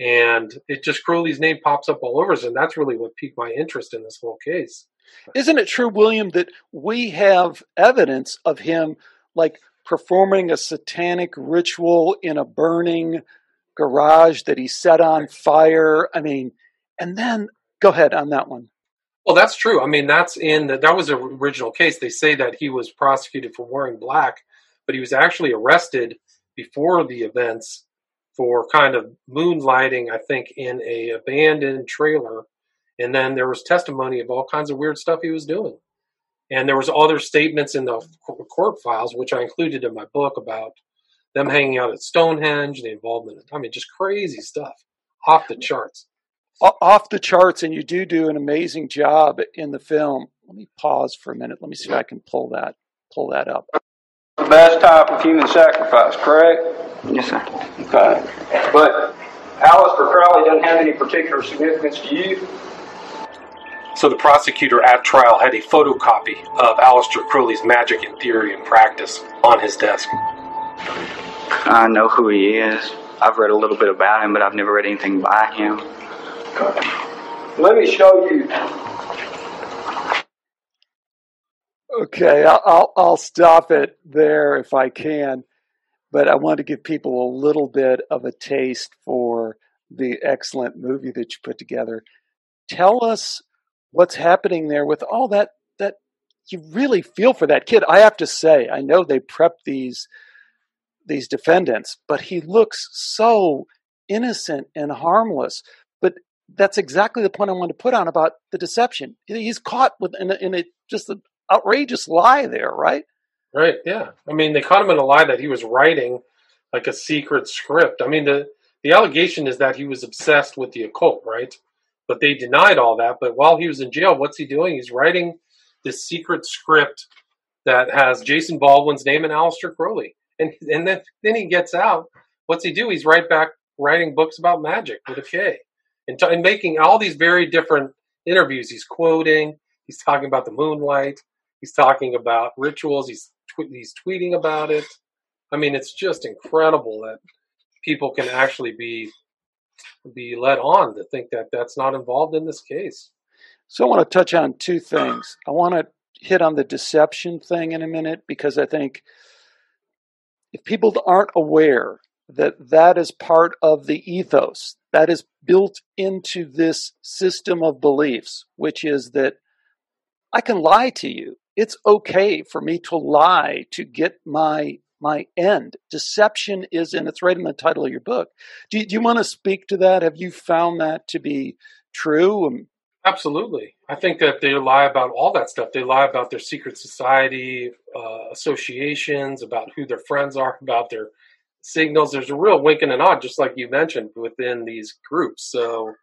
And it just Crowley's name pops up all over us, and that's really what piqued my interest in this whole case. Isn't it true, William, that we have evidence of him like performing a satanic ritual in a burning garage that he set on fire. I mean, and then go ahead on that one. Well, that's true. I mean, that's in the, that was an original case. They say that he was prosecuted for wearing black, but he was actually arrested before the events for kind of moonlighting, I think, in a abandoned trailer. And then there was testimony of all kinds of weird stuff he was doing. And there was other statements in the court files, which I included in my book about them hanging out at Stonehenge, the involvement. I mean, just crazy stuff, off the charts. Off the charts, and you do do an amazing job in the film. Let me pause for a minute. Let me see if I can pull that pull that up. The best type of human sacrifice, correct? Yes, sir. Okay. But Aleister Crowley doesn't have any particular significance to you? So the prosecutor at trial had a photocopy of Aleister Crowley's magic in theory and practice on his desk. I know who he is. I've read a little bit about him, but I've never read anything by him. Let me show you. Okay, I'll I'll stop it there if I can, but I want to give people a little bit of a taste for the excellent movie that you put together. Tell us what's happening there with all that that you really feel for that kid. I have to say, I know they prep these these defendants, but he looks so innocent and harmless. But that's exactly the point I want to put on about the deception. He's caught with in a, in a just an outrageous lie there, right? Right. Yeah. I mean, they caught him in a lie that he was writing like a secret script. I mean, the the allegation is that he was obsessed with the occult, right? But they denied all that. But while he was in jail, what's he doing? He's writing this secret script that has Jason Baldwin's name and Aleister Crowley. And and then then he gets out. What's he do? He's right back writing books about magic with a K, and, t- and making all these very different interviews. He's quoting. He's talking about the moonlight. He's talking about rituals. He's tw- he's tweeting about it. I mean, it's just incredible that people can actually be be led on to think that that's not involved in this case. So I want to touch on two things. I want to hit on the deception thing in a minute because I think if people aren't aware that that is part of the ethos that is built into this system of beliefs, which is that I can lie to you. It's okay for me to lie to get my my end. Deception is, and it's right in the title of your book. Do you, do you want to speak to that? Have you found that to be true? Absolutely. I think that they lie about all that stuff. They lie about their secret society uh, associations, about who their friends are, *laughs* about their signals. There's a real wink and a nod, just like you mentioned, within these groups. So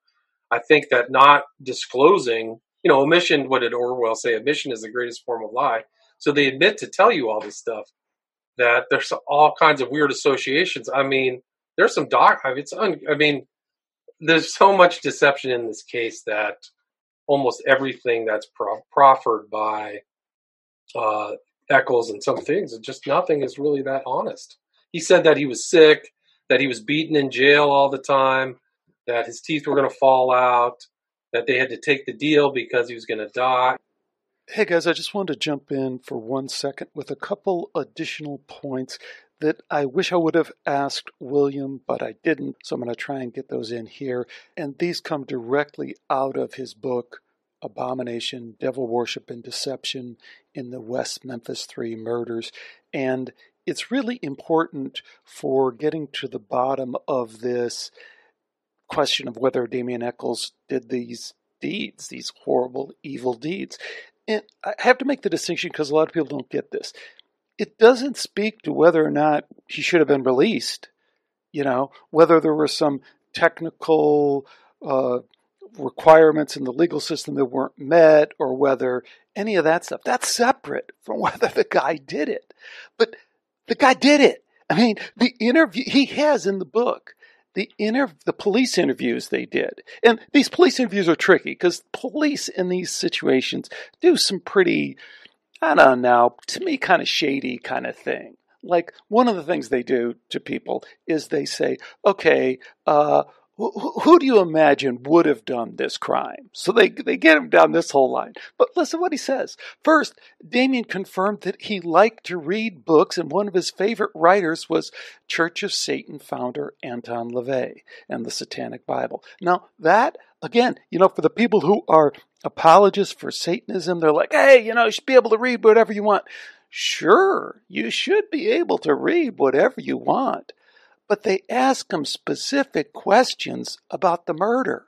I think that not disclosing, you know, omission, what did Orwell say? Omission is the greatest form of lie. So they admit to tell you all this stuff, that there's all kinds of weird associations. I mean, there's some doc, I mean, it's un, I mean, there's so much deception in this case that almost everything that's pro- proffered by uh, Echols and some things, just nothing is really that honest. He said that he was sick, that he was beaten in jail all the time, that his teeth were going to fall out, that they had to take the deal because he was going to die. Hey guys, I just wanted to jump in for one second with a couple additional points that I wish I would have asked William, but I didn't. So I'm going to try and get those in here. And these come directly out of his book, Abomination, Devil Worship, and Deception in the West Memphis Three Murders. And it's really important for getting to the bottom of this question of whether Damien Echols did these deeds, these horrible, evil deeds. And I have to make the distinction because a lot of people don't get this it doesn't speak to whether or not he should have been released. You know, whether there were some technical uh, requirements in the legal system that weren't met, or whether any of that stuff. That's separate from *laughs* whether the guy did it. But the guy did it. I mean, the interview he has in the book the inter the police interviews they did. And these police interviews are tricky because police in these situations do some pretty I don't know, to me, kind of shady kind of thing. Like one of the things they do to people is they say, okay, uh, who, who do you imagine would have done this crime? So they, they get him down this whole line. But listen what he says. First, Damien confirmed that he liked to read books, and one of his favorite writers was Church of Satan founder Anton LaVey and the Satanic Bible. Now, that, again, you know, for the people who are apologists for Satanism, they're like, hey, you know, you should be able to read whatever you want. Sure, you should be able to read whatever you want but they ask him specific questions about the murder.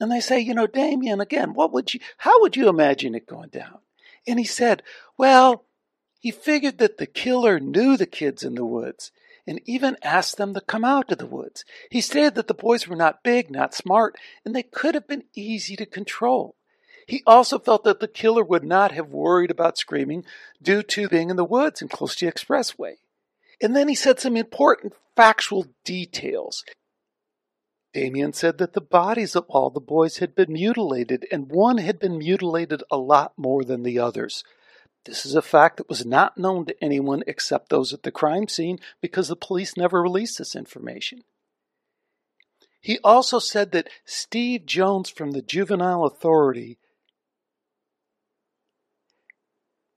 And they say, you know, Damien, again, what would you, how would you imagine it going down? And he said, well, he figured that the killer knew the kids in the woods and even asked them to come out to the woods. He stated that the boys were not big, not smart, and they could have been easy to control. He also felt that the killer would not have worried about screaming due to being in the woods and close to the expressway. And then he said some important factual details. Damien said that the bodies of all the boys had been mutilated, and one had been mutilated a lot more than the others. This is a fact that was not known to anyone except those at the crime scene because the police never released this information. He also said that Steve Jones from the Juvenile Authority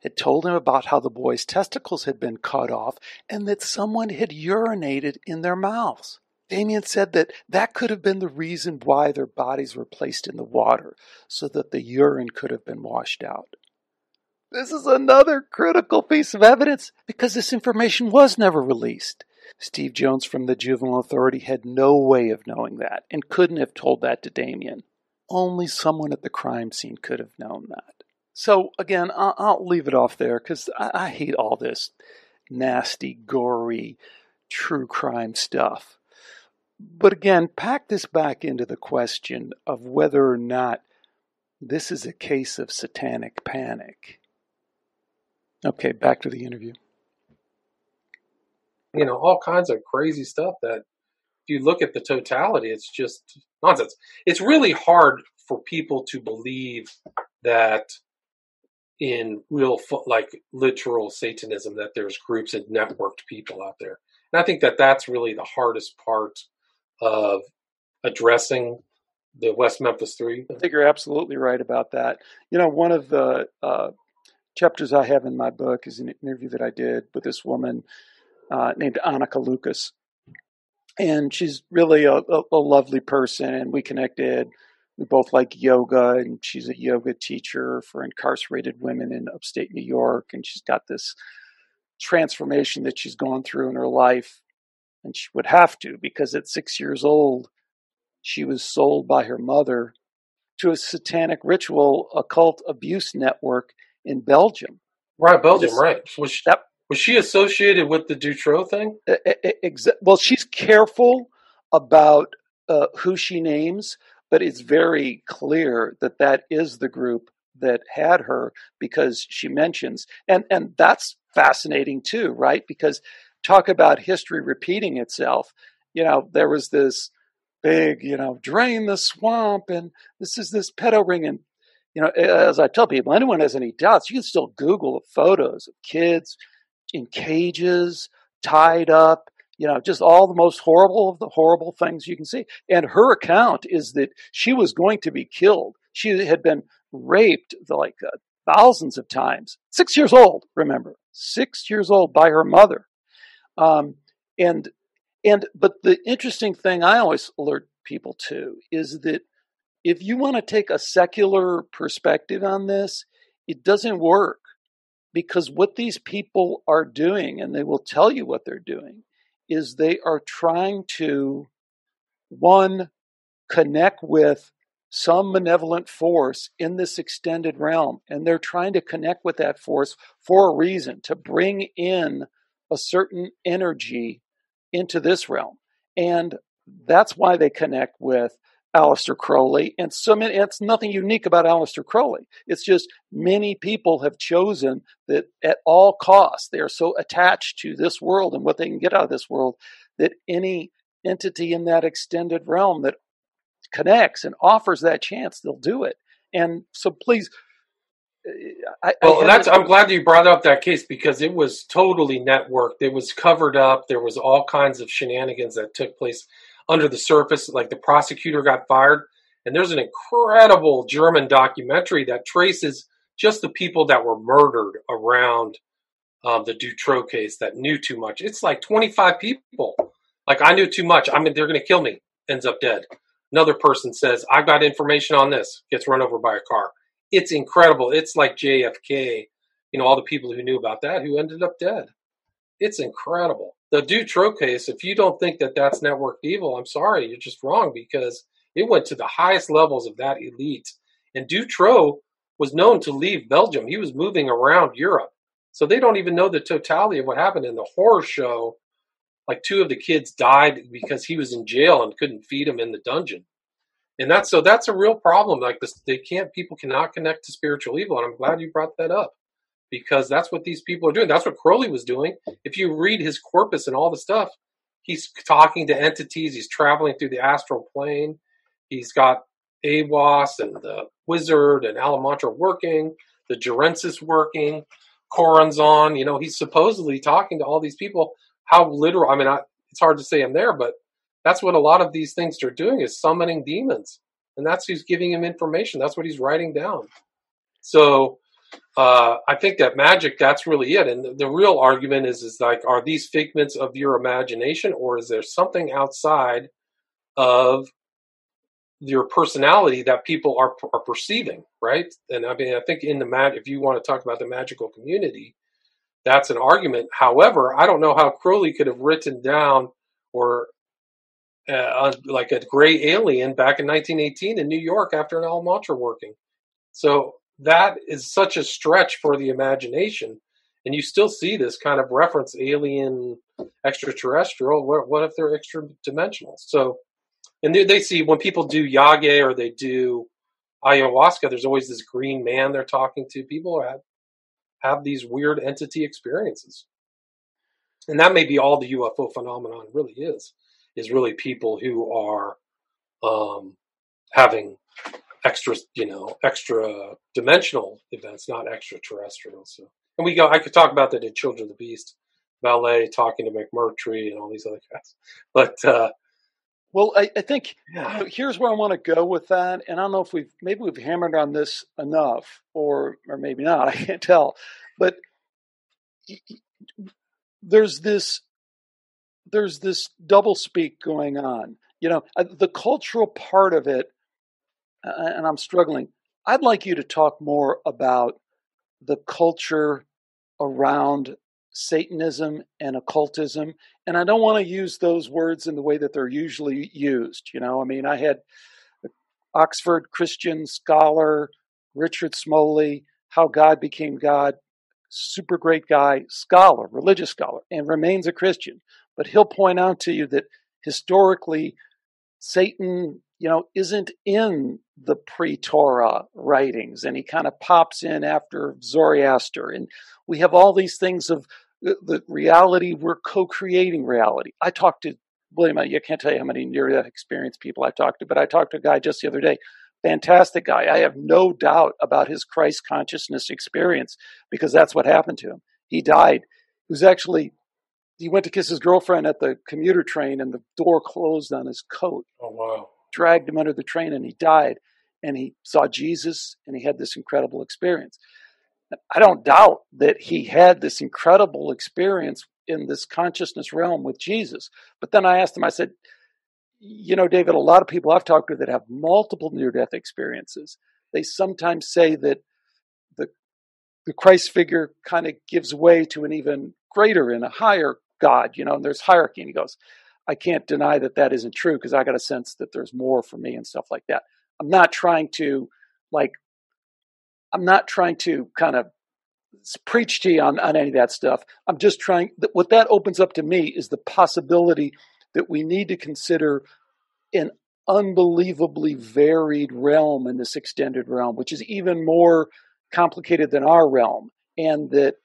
had told him about how the boys' testicles had been cut off and that someone had urinated in their mouths. Damien said that that could have been the reason why their bodies were placed in the water, so that the urine could have been washed out. This is another critical piece of evidence because this information was never released. Steve Jones from the Juvenile Authority had no way of knowing that and couldn't have told that to Damien. Only someone at the crime scene could have known that. So again, I'll, leave it off there because I, I hate all this nasty, gory, true crime stuff. But again, pack this back into the question of whether or not this is a case of satanic panic. Okay, back to the interview. You know, all kinds of crazy stuff that if you look at the totality, it's just nonsense. It's really hard for people to believe that in real like literal satanism that there's groups and networked people out there and i think that that's really the hardest part of addressing the west memphis three i think you're absolutely right about that you know one of the uh, chapters I have in my book is an interview that I did with this woman uh, named Anneke Lucas. And she's really a, a, a lovely person, and we connected. We both like yoga, and she's a yoga teacher for incarcerated women in upstate New York. And she's got this transformation that she's gone through in her life. And she would have to, because at six years old, she was sold by her mother to a satanic ritual occult abuse network in Belgium. Right, Belgium, this, right. Was she, that, was she associated with the Dutroux thing? Exa- well, she's careful about uh, who she names, but it's very clear that that is the group that had her because she mentions, and and that's fascinating too, right? Because talk about history repeating itself. You know, there was this big, you know, drain the swamp, and this is this pedo ring, and you know, as I tell people, anyone has any doubts, you can still Google the photos of kids in cages, tied up, you know, just all the most horrible of the horrible things you can see. And her account is that she was going to be killed. She had been raped like uh, thousands of times. Six years old, remember, six years old by her mother. Um, and and but the interesting thing I always alert people to is that if you want to take a secular perspective on this, it doesn't work because what these people are doing, and they will tell you what they're doing, is they are trying to one connect with some malevolent force in this extended realm and they're trying to connect with that force for a reason to bring in a certain energy into this realm. And that's why they connect with Aleister Crowley. And so many, it's nothing unique about Aleister Crowley. It's just many people have chosen that at all costs, they are so attached to this world and what they can get out of this world that any entity in that extended realm that connects and offers that chance, they'll do it. And so please, I, well, I that's. I'm glad you brought up that case because it was totally networked. It was covered up. There was all kinds of shenanigans that took place under the surface. Like the prosecutor got fired, and there's an incredible German documentary that traces just the people that were murdered around um, the Dutroux case that knew too much. It's like 25 people. Like I knew too much. I mean, they're going to kill me. Ends up dead. Another person says, "I've got information on this." Gets run over by a car it's incredible. It's like JFK, you know, all the people who knew about that who ended up dead. It's incredible. The Dutroux case, if you don't think that that's network evil, I'm sorry, you're just wrong because it went to the highest levels of that elite. And Dutroux was known to leave Belgium. He was moving around Europe. So they don't even know the totality of what happened in the horror show. Like two of the kids died because he was in jail and couldn't feed them in the dungeon and that's so that's a real problem like this they can't people cannot connect to spiritual evil and i'm glad you brought that up because that's what these people are doing that's what crowley was doing if you read his corpus and all the stuff he's talking to entities he's traveling through the astral plane he's got Aiwass and the wizard and Alamantra working the Gerensis working Choronzon you know he's supposedly talking to all these people how literal i mean I, it's hard to say i'm there but that's what a lot of these things are doing is summoning demons. And that's who's giving him information. That's what he's writing down. So uh, I think that magic, that's really it. And the, the real argument is, is like, are these figments of your imagination or is there something outside of your personality that people are, are perceiving, right? And I mean, I think in the mag, if you want to talk about the magical community, that's an argument. However, I don't know how Crowley could have written down or uh, like a gray alien back in 1918 in New York after an Alamantra working. So that is such a stretch for the imagination. And you still see this kind of reference alien, extraterrestrial. What, what if they're extra dimensional? So, and they, they see when people do yage or they do ayahuasca, there's always this green man they're talking to. People have, have these weird entity experiences. And that may be all the UFO phenomenon really is is really people who are um, having extra, you know, extra dimensional events, not extraterrestrial. So, and we go. I could talk about that in Children of the Beast, Vallée talking to McMurtry and all these other guys. But uh, Well, I, I think Yeah. you know, here's where I want to go with that, and I don't know if we've maybe we've hammered on this enough, or or maybe not. *laughs* I can't tell, but there's this there's this double speak going on. You know, uh, the cultural part of it, and I'm struggling. I'd like you to talk more about the culture around Satanism and occultism. And I don't want to use those words in the way that they're usually used. You know, I mean, I had Oxford Christian scholar Richard Smoley, How God Became God, super great guy, scholar, religious scholar, and remains a Christian. But he'll point out to you that historically, Satan, you know, isn't in the pre-Torah writings, and he kind of pops in after Zoroaster, and we have all these things of the, reality. We're co-creating reality. I talked to William. I can't tell you how many near-death experience people I've talked to, but I talked to a guy just the other day. Fantastic guy. I have no doubt about his Christ consciousness experience because that's what happened to him. He died. He was actually he went to kiss his girlfriend at the commuter train and the door closed on his coat Oh wow. Dragged him under the train and he died and he saw jesus and he had this incredible experience i don't doubt that he had this incredible experience in this consciousness realm with jesus but then i asked him i said you know david a lot of people i've talked to that have multiple near death experiences they sometimes say that the the christ figure kind of gives way to an even greater and a higher God, you know, and there's hierarchy. And he goes, I can't deny that that isn't true because I got a sense that there's more for me and stuff like that. I'm not trying to, like, I'm not trying to kind of preach to you on, on any of that stuff. I'm just trying, what that opens up to me is the possibility that we need to consider an unbelievably varied realm in this extended realm, which is even more complicated than our realm. And that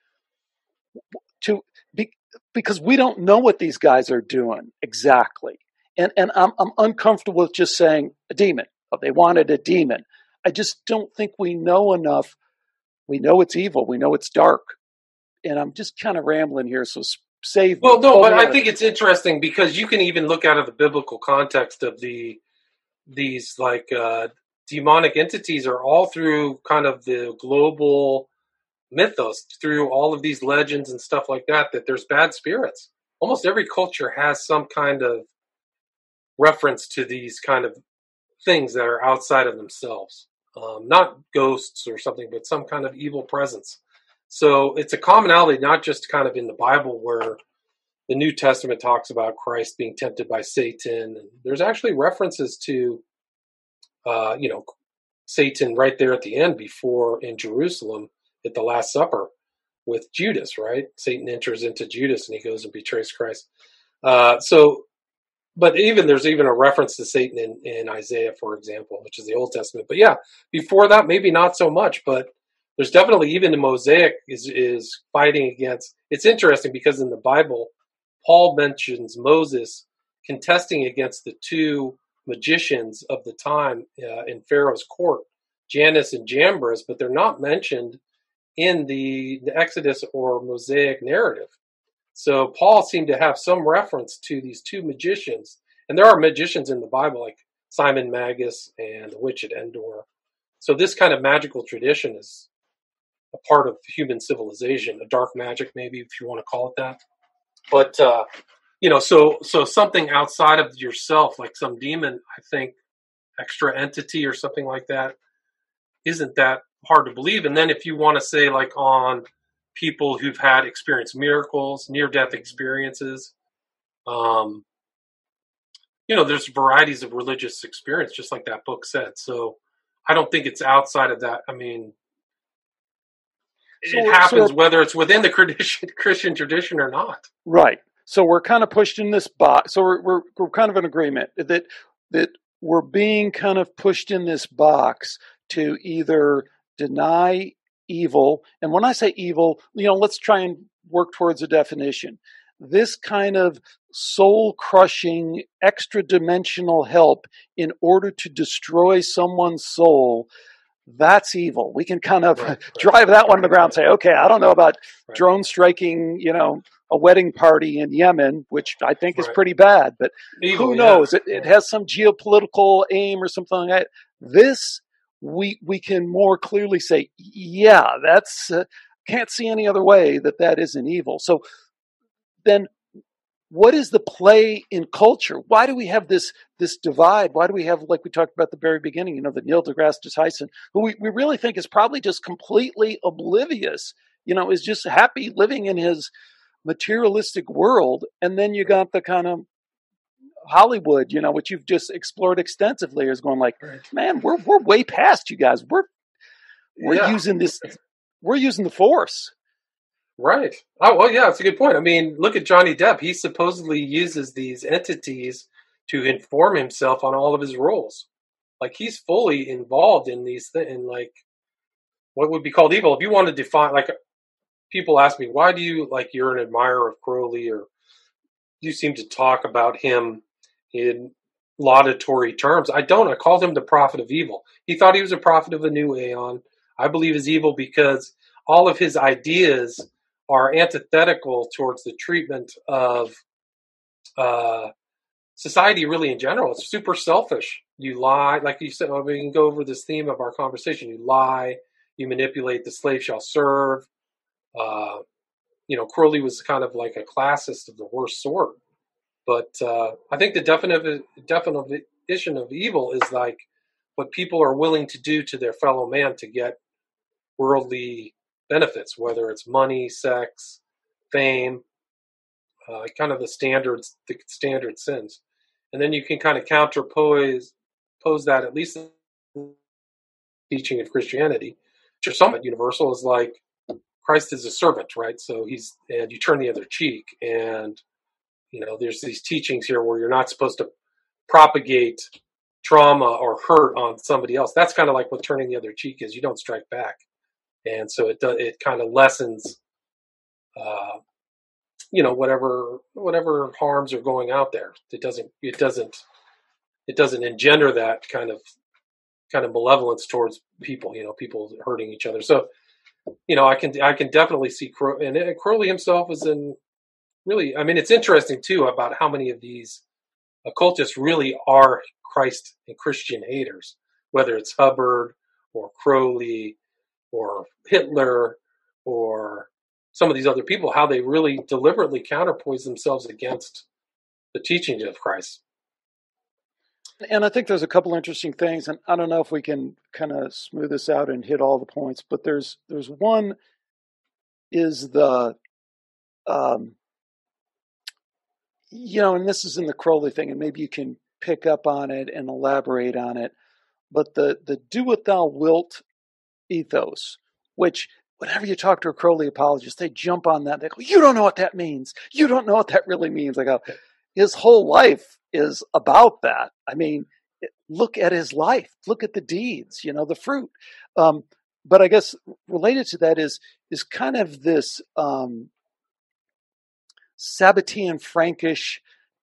to be, because we don't know what these guys are doing exactly. And and I'm I'm uncomfortable with just saying a demon. Oh, they wanted a demon. I just don't think we know enough. We know it's evil. We know it's dark. And I'm just kind of rambling here, so save. Well, no, but I think it's interesting because you can even look out of the biblical context of the these like uh, demonic entities are all through kind of the global mythos, through all of these legends and stuff like that. That there's bad spirits. Almost every culture has some kind of reference to these kind of things that are outside of themselves, um, not ghosts or something, but some kind of evil presence. So it's a commonality, not just kind of in the Bible where the New Testament talks about Christ being tempted by Satan. And there's actually references to, uh, you know, Satan right there at the end before in Jerusalem at the Last Supper with Judas, right? Satan enters into Judas and he goes and betrays Christ. Uh, so, but even there's even a reference to Satan in, in Isaiah, for example, which is the Old Testament. But yeah, before that, maybe not so much, but there's definitely even the Mosaic is is fighting against. It's interesting because in the Bible, Paul mentions Moses contesting against the two magicians of the time uh, in Pharaoh's court, Janus and Jambres, but they're not mentioned in the, the Exodus or Mosaic narrative. So Paul seemed to have some reference to these two magicians, and there are magicians in the Bible like Simon Magus and the witch at Endor. So this kind of magical tradition is a part of human civilization, a dark magic, maybe if you want to call it that. But uh, you know, so so something outside of yourself, like some demon, I think, extra entity or something like that, isn't that hard to believe. And then if you want to say like on people who've had experienced miracles, near death experiences, um, you know, there's varieties of religious experience, just like that book said. So I don't think it's outside of that. I mean, So it so happens we're- whether it's within the *laughs* Christian Christian tradition or not. Right. So we're kind of pushed in this box. So we're, we're we're kind of in agreement that that we're being kind of pushed in this box to either deny evil, and when I say evil, you know, let's try and work towards a definition. This kind of soul crushing, extra dimensional help in order to destroy someone's soul that's evil. We can kind of Right, *laughs* right. drive that one to the ground and say, okay, I don't know about Right. drone striking, you know, a wedding party in Yemen, which I think is pretty bad, but Evil, who yeah. knows? It, it has some geopolitical aim or something like that. This, we, we can more clearly say, yeah, that's, uh, can't see any other way that that isn't evil. So then what is the play in culture? Why do we have this this divide? Why do we have, like we talked about the very beginning, you know, the Neil deGrasse Tyson, who we, we really think is probably just completely oblivious, you know, is just happy living in his materialistic world. And then you got the kind of Hollywood, you know, which you've just explored extensively, is going like, Right. man, we're we're way past you guys. We're we're Yeah. using this we're using the force. Right. Oh, well, yeah, it's a good point. I mean, look at Johnny Depp. He supposedly uses these entities to inform himself on all of his roles. Like he's fully involved in these things, in like what would be called evil. If you want to define, like, people ask me, why do you like you're an admirer of Crowley, or you seem to talk about him in laudatory terms? I don't. I called him the prophet of evil. He thought he was a prophet of a new aeon. I believe is evil because all of his ideas are antithetical towards the treatment of uh, society, really in general. It's super selfish. You lie, like you said. Well, we can go over this theme of our conversation. You lie, you manipulate. The slave shall serve. Uh, you know, Crowley was kind of like a classist of the worst sort. But uh, I think the definition of evil is like what people are willing to do to their fellow man to get worldly benefits, whether it's money, sex, fame, uh, kind of the standards, the standard sins, and then you can kind of counterpose pose that at least teaching of Christianity, which are somewhat universal, is like Christ is a servant, right? So he's and you turn the other cheek, and you know there's these teachings here where you're not supposed to propagate trauma or hurt on somebody else. That's kind of like what turning the other cheek is. You don't strike back and so it does it kind of lessens uh, you know whatever whatever harms are going out there it doesn't it doesn't it doesn't engender that kind of kind of malevolence towards people you know people hurting each other so you know i can i can definitely see Crow, and crowley himself is in really i mean it's interesting too about how many of these occultists really are christ and christian haters whether it's hubbard or crowley or Hitler or some of these other people, how they really deliberately counterpoise themselves against the teachings of Christ. And I think there's a couple interesting things, and I don't know if we can kind of smooth this out and hit all the points, but there's there's one is the um, you know, and this is in the Crowley thing, and maybe you can pick up on it and elaborate on it. But the the do what thou wilt ethos, which whenever you talk to a Crowley apologist, they jump on that. They go, "You don't know what that means. You don't know what that really means." I go, "His whole life is about that." I mean, look at his life. Look at the deeds. You know, the fruit. Um, but I guess related to that is is kind of this um, Sabbatean Frankist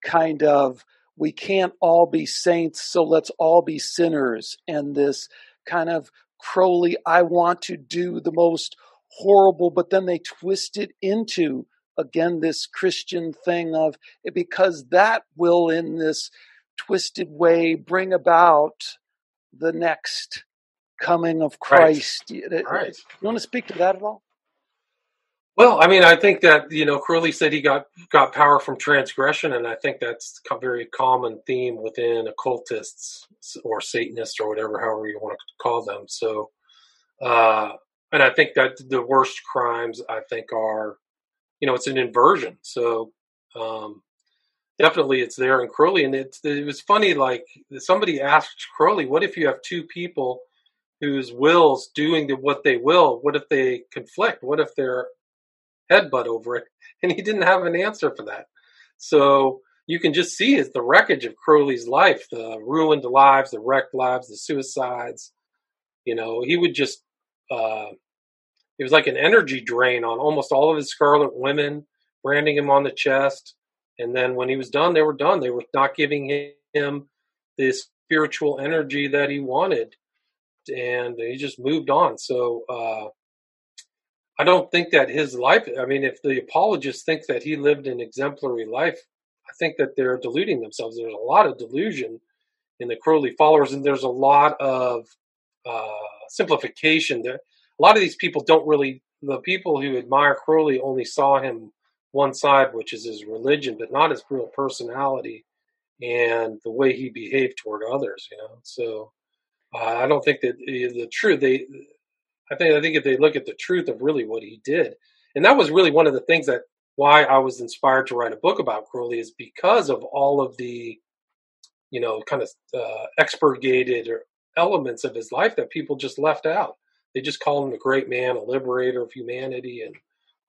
kind of we can't all be saints, so let's all be sinners, and this kind of Crowley, I want to do the most horrible, but then they twist it into again this Christian thing of because that will in this twisted way bring about the next coming of Christ. Right. right. You want to speak to that at all? Well, I mean, I think that you know Crowley said he got got power from transgression, and I think that's a very common theme within occultists or Satanists or whatever, however you want to call them. So, uh, and I think that the worst crimes I think are, you know, it's an inversion. So, um, definitely it's there in Crowley, and it it was funny. Like somebody asked Crowley, "What if you have two people whose wills doing what they will? What if they conflict? What if they're headbutt over it, *laughs* and he didn't have an answer for that. So you can just see is the wreckage of Crowley's life, the ruined lives, the wrecked lives, the suicides. You know, he would just uh, it was like an energy drain on almost all of his scarlet women, branding him on the chest, and then when he was done, they were done. They were not giving him this spiritual energy that he wanted and he just moved on. So uh, I don't think that his life. I mean, if the apologists think that he lived an exemplary life, I think that they're deluding themselves. There's a lot of delusion in the Crowley followers, and there's a lot of uh, simplification. There, a lot of these people don't really. The people who admire Crowley only saw him one side, which is his religion, but not his real personality and the way he behaved toward others. You know, so uh, I don't think that the, the truth. They, I think, I think if they look at the truth of really what he did, and that was really one of the things that why I was inspired to write a book about Crowley is because of all of the, you know, kind of uh, expurgated elements of his life that people just left out. They just call him a great man, a liberator of humanity, and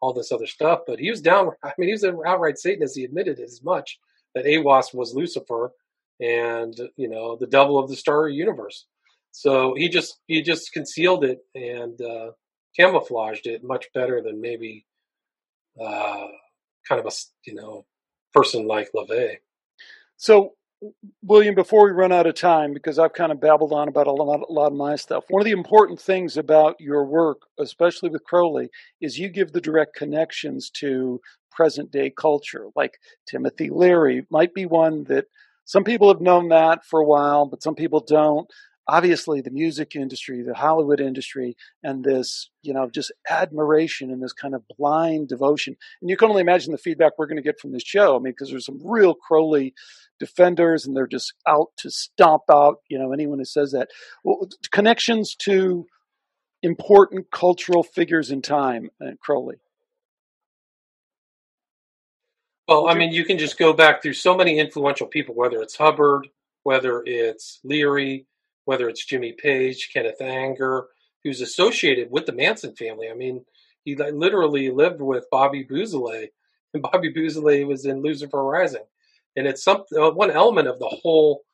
all this other stuff. But he was down. *laughs* I mean, he was an outright Satanist. He admitted as much that Aiwass was Lucifer, and you know, the devil of the starry universe. So he just he just concealed it and uh, camouflaged it much better than maybe uh, kind of a you know person like LaVey. So William, before we run out of time, because I've kind of babbled on about a lot, a lot of my stuff, one of the important things about your work, especially with Crowley, is you give the direct connections to present day culture. Like Timothy Leary might be one that some people have known that for a while, but some people don't obviously the music industry, the Hollywood industry, and this, you know, just admiration and this kind of blind devotion. And you can only imagine the feedback we're going to get from this show. I mean, because there's some real Crowley defenders and they're just out to stomp out, you know, anyone who says that. Well, connections to important cultural figures in time, uh, Crowley. Well, I mean, you can just go back through so many influential people, whether it's Hubbard, whether it's Leary, whether it's Jimmy Page, Kenneth Anger, who's associated with the Manson family. I mean, he literally lived with Bobby Beausoleil, *laughs* and Bobby Beausoleil was in Lucifer Rising. And it's some uh, one element of the whole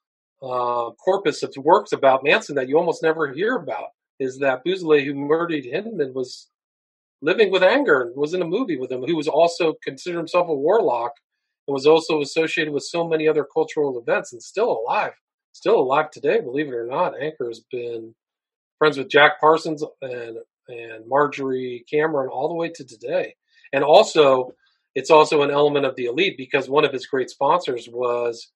uh, corpus of works about Manson that you almost never hear about is that Beausoleil, who murdered Hinman, was living with Anger and was in a movie with him, who was also considered himself a warlock and was also associated with so many other cultural events and still alive still alive today, believe it or not. Anger has been friends with Jack Parsons and and Marjorie Cameron all the way to today. And also, it's also an element of the elite because one of his great sponsors was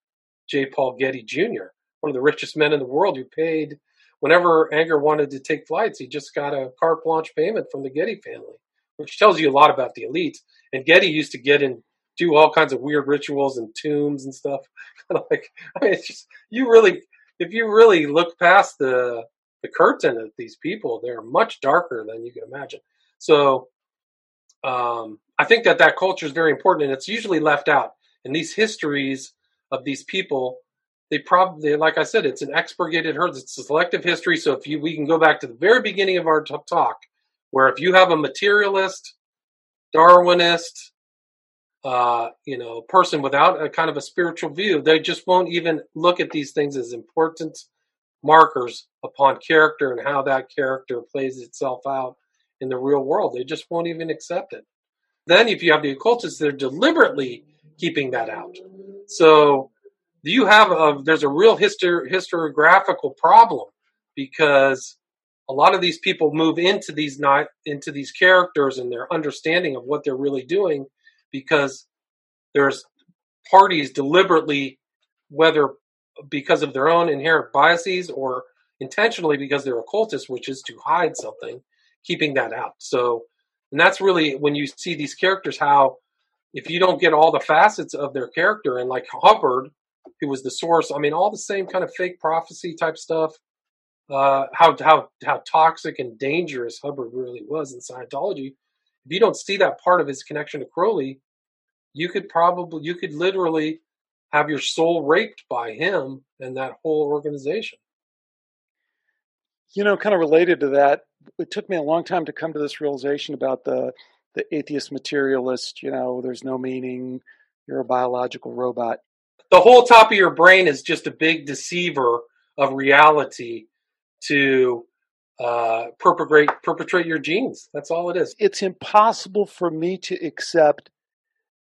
J. Paul Getty Jr., one of the richest men in the world who paid whenever Anger wanted to take flights, he just got a carte blanche payment from the Getty family, which tells you a lot about the elite. And Getty used to get in do all kinds of weird rituals and tombs and stuff. *laughs* like, I mean, it's just you really, if you really look past the the curtain of these people, they're much darker than you can imagine. So, um, I think that that culture is very important, and it's usually left out. And these histories of these people, they probably, like I said, it's an expurgated herd. It's a selective history. So if you, we can go back to the very beginning of our talk, where if you have a materialist, Darwinist, uh, you know, person without a kind of a spiritual view, they just won't even look at these things as important markers upon character and how that character plays itself out in the real world. They just won't even accept it. Then, if you have the occultists, they're deliberately keeping that out. So, you have a, there's a real histor, historiographical problem because a lot of these people move into these not into these characters and their understanding of what they're really doing because there's parties deliberately, whether because of their own inherent biases or intentionally because they're occultists, which is to hide something, keeping that out. So, and that's really when you see these characters, how if you don't get all the facets of their character, and like Hubbard, who was the source, I mean, all the same kind of fake prophecy type stuff. Uh, how how how toxic and dangerous Hubbard really was in Scientology if you don't see that part of his connection to Crowley, you could probably, you could literally have your soul raped by him and that whole organization. You know, kind of related to that, it took me a long time to come to this realization about the the atheist materialist. You know, there's no meaning. You're a biological robot. The whole top of your brain is just a big deceiver of reality to uh, perpetrate perpetrate your genes. That's all it is. It's impossible for me to accept